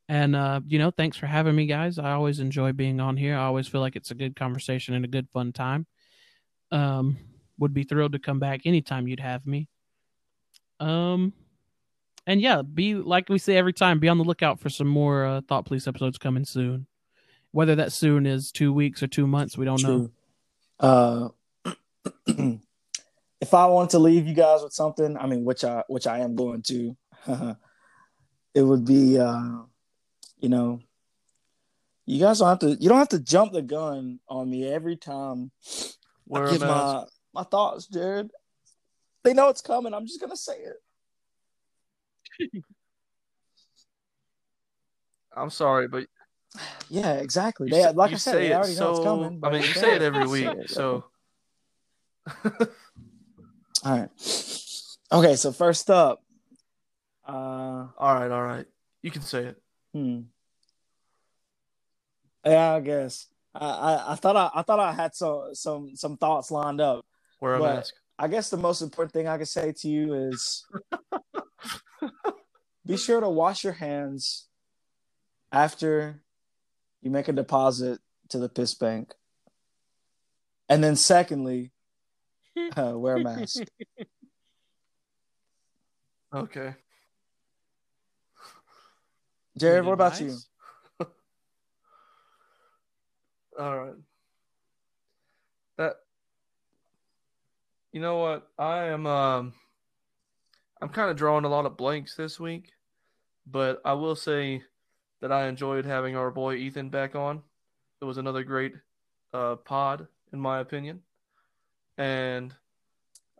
And uh, you know, thanks for having me, guys. I always enjoy being on here. I always feel like it's a good conversation and a good fun time. Um, would be thrilled to come back anytime you'd have me. Um, and yeah, be like we say every time, be on the lookout for some more uh, Thought Police episodes coming soon. Whether that soon is two weeks or two months, we don't know. Uh, if I want to leave you guys with something, I mean, which I which I am going to, it would be, uh, you know, you guys don't have to. You don't have to jump the gun on me every time Wear I a give my my thoughts, Jared. They know it's coming. I'm just gonna say it. I'm sorry, but Yeah, exactly. They, like I said, they already know it's coming. I mean, you say it every week, so All right. Okay, so first up, uh, all right, all right. You can say it. hmm. Yeah, I guess. I, I, I thought I, I thought I had some some some thoughts lined up. Wear a mask. I guess the most important thing I can say to you is be sure to wash your hands after you make a deposit to the piss bank. And then secondly, uh, wear a mask. Okay. Jared, what about you? All right. That you know what? I am um I'm kind of drawing a lot of blanks this week, but I will say that I enjoyed having our boy Ethan back on. It was another great uh pod in my opinion. And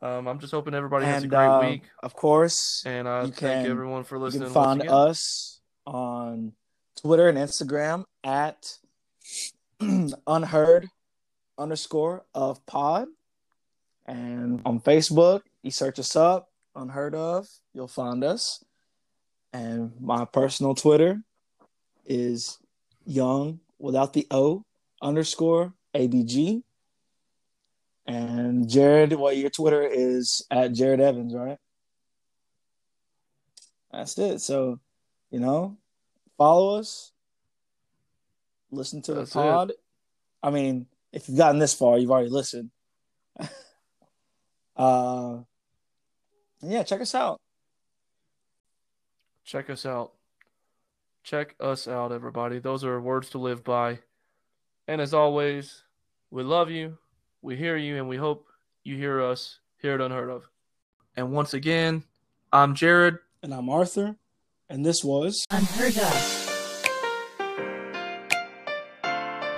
um I'm just hoping everybody has a great uh, week of course, and I thank can- everyone for listening. you can find us on Twitter and Instagram at unheard underscore of pod. And on Facebook, you search us up, unheard of, you'll find us. And my personal Twitter is young without the O underscore ABG. And Jared, well, your Twitter is at Jared Evans, right? That's it. So, you know, follow us, listen to That's the it. pod. I mean, if you've gotten this far, you've already listened. uh, yeah, check us out. Check us out. Check us out, everybody. Those are words to live by. And as always, we love you, we hear you, and we hope you hear us, hear it unheard of. And once again, I'm Jared. And I'm Arthur, and this was. Unheard of.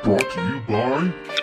Brought to you by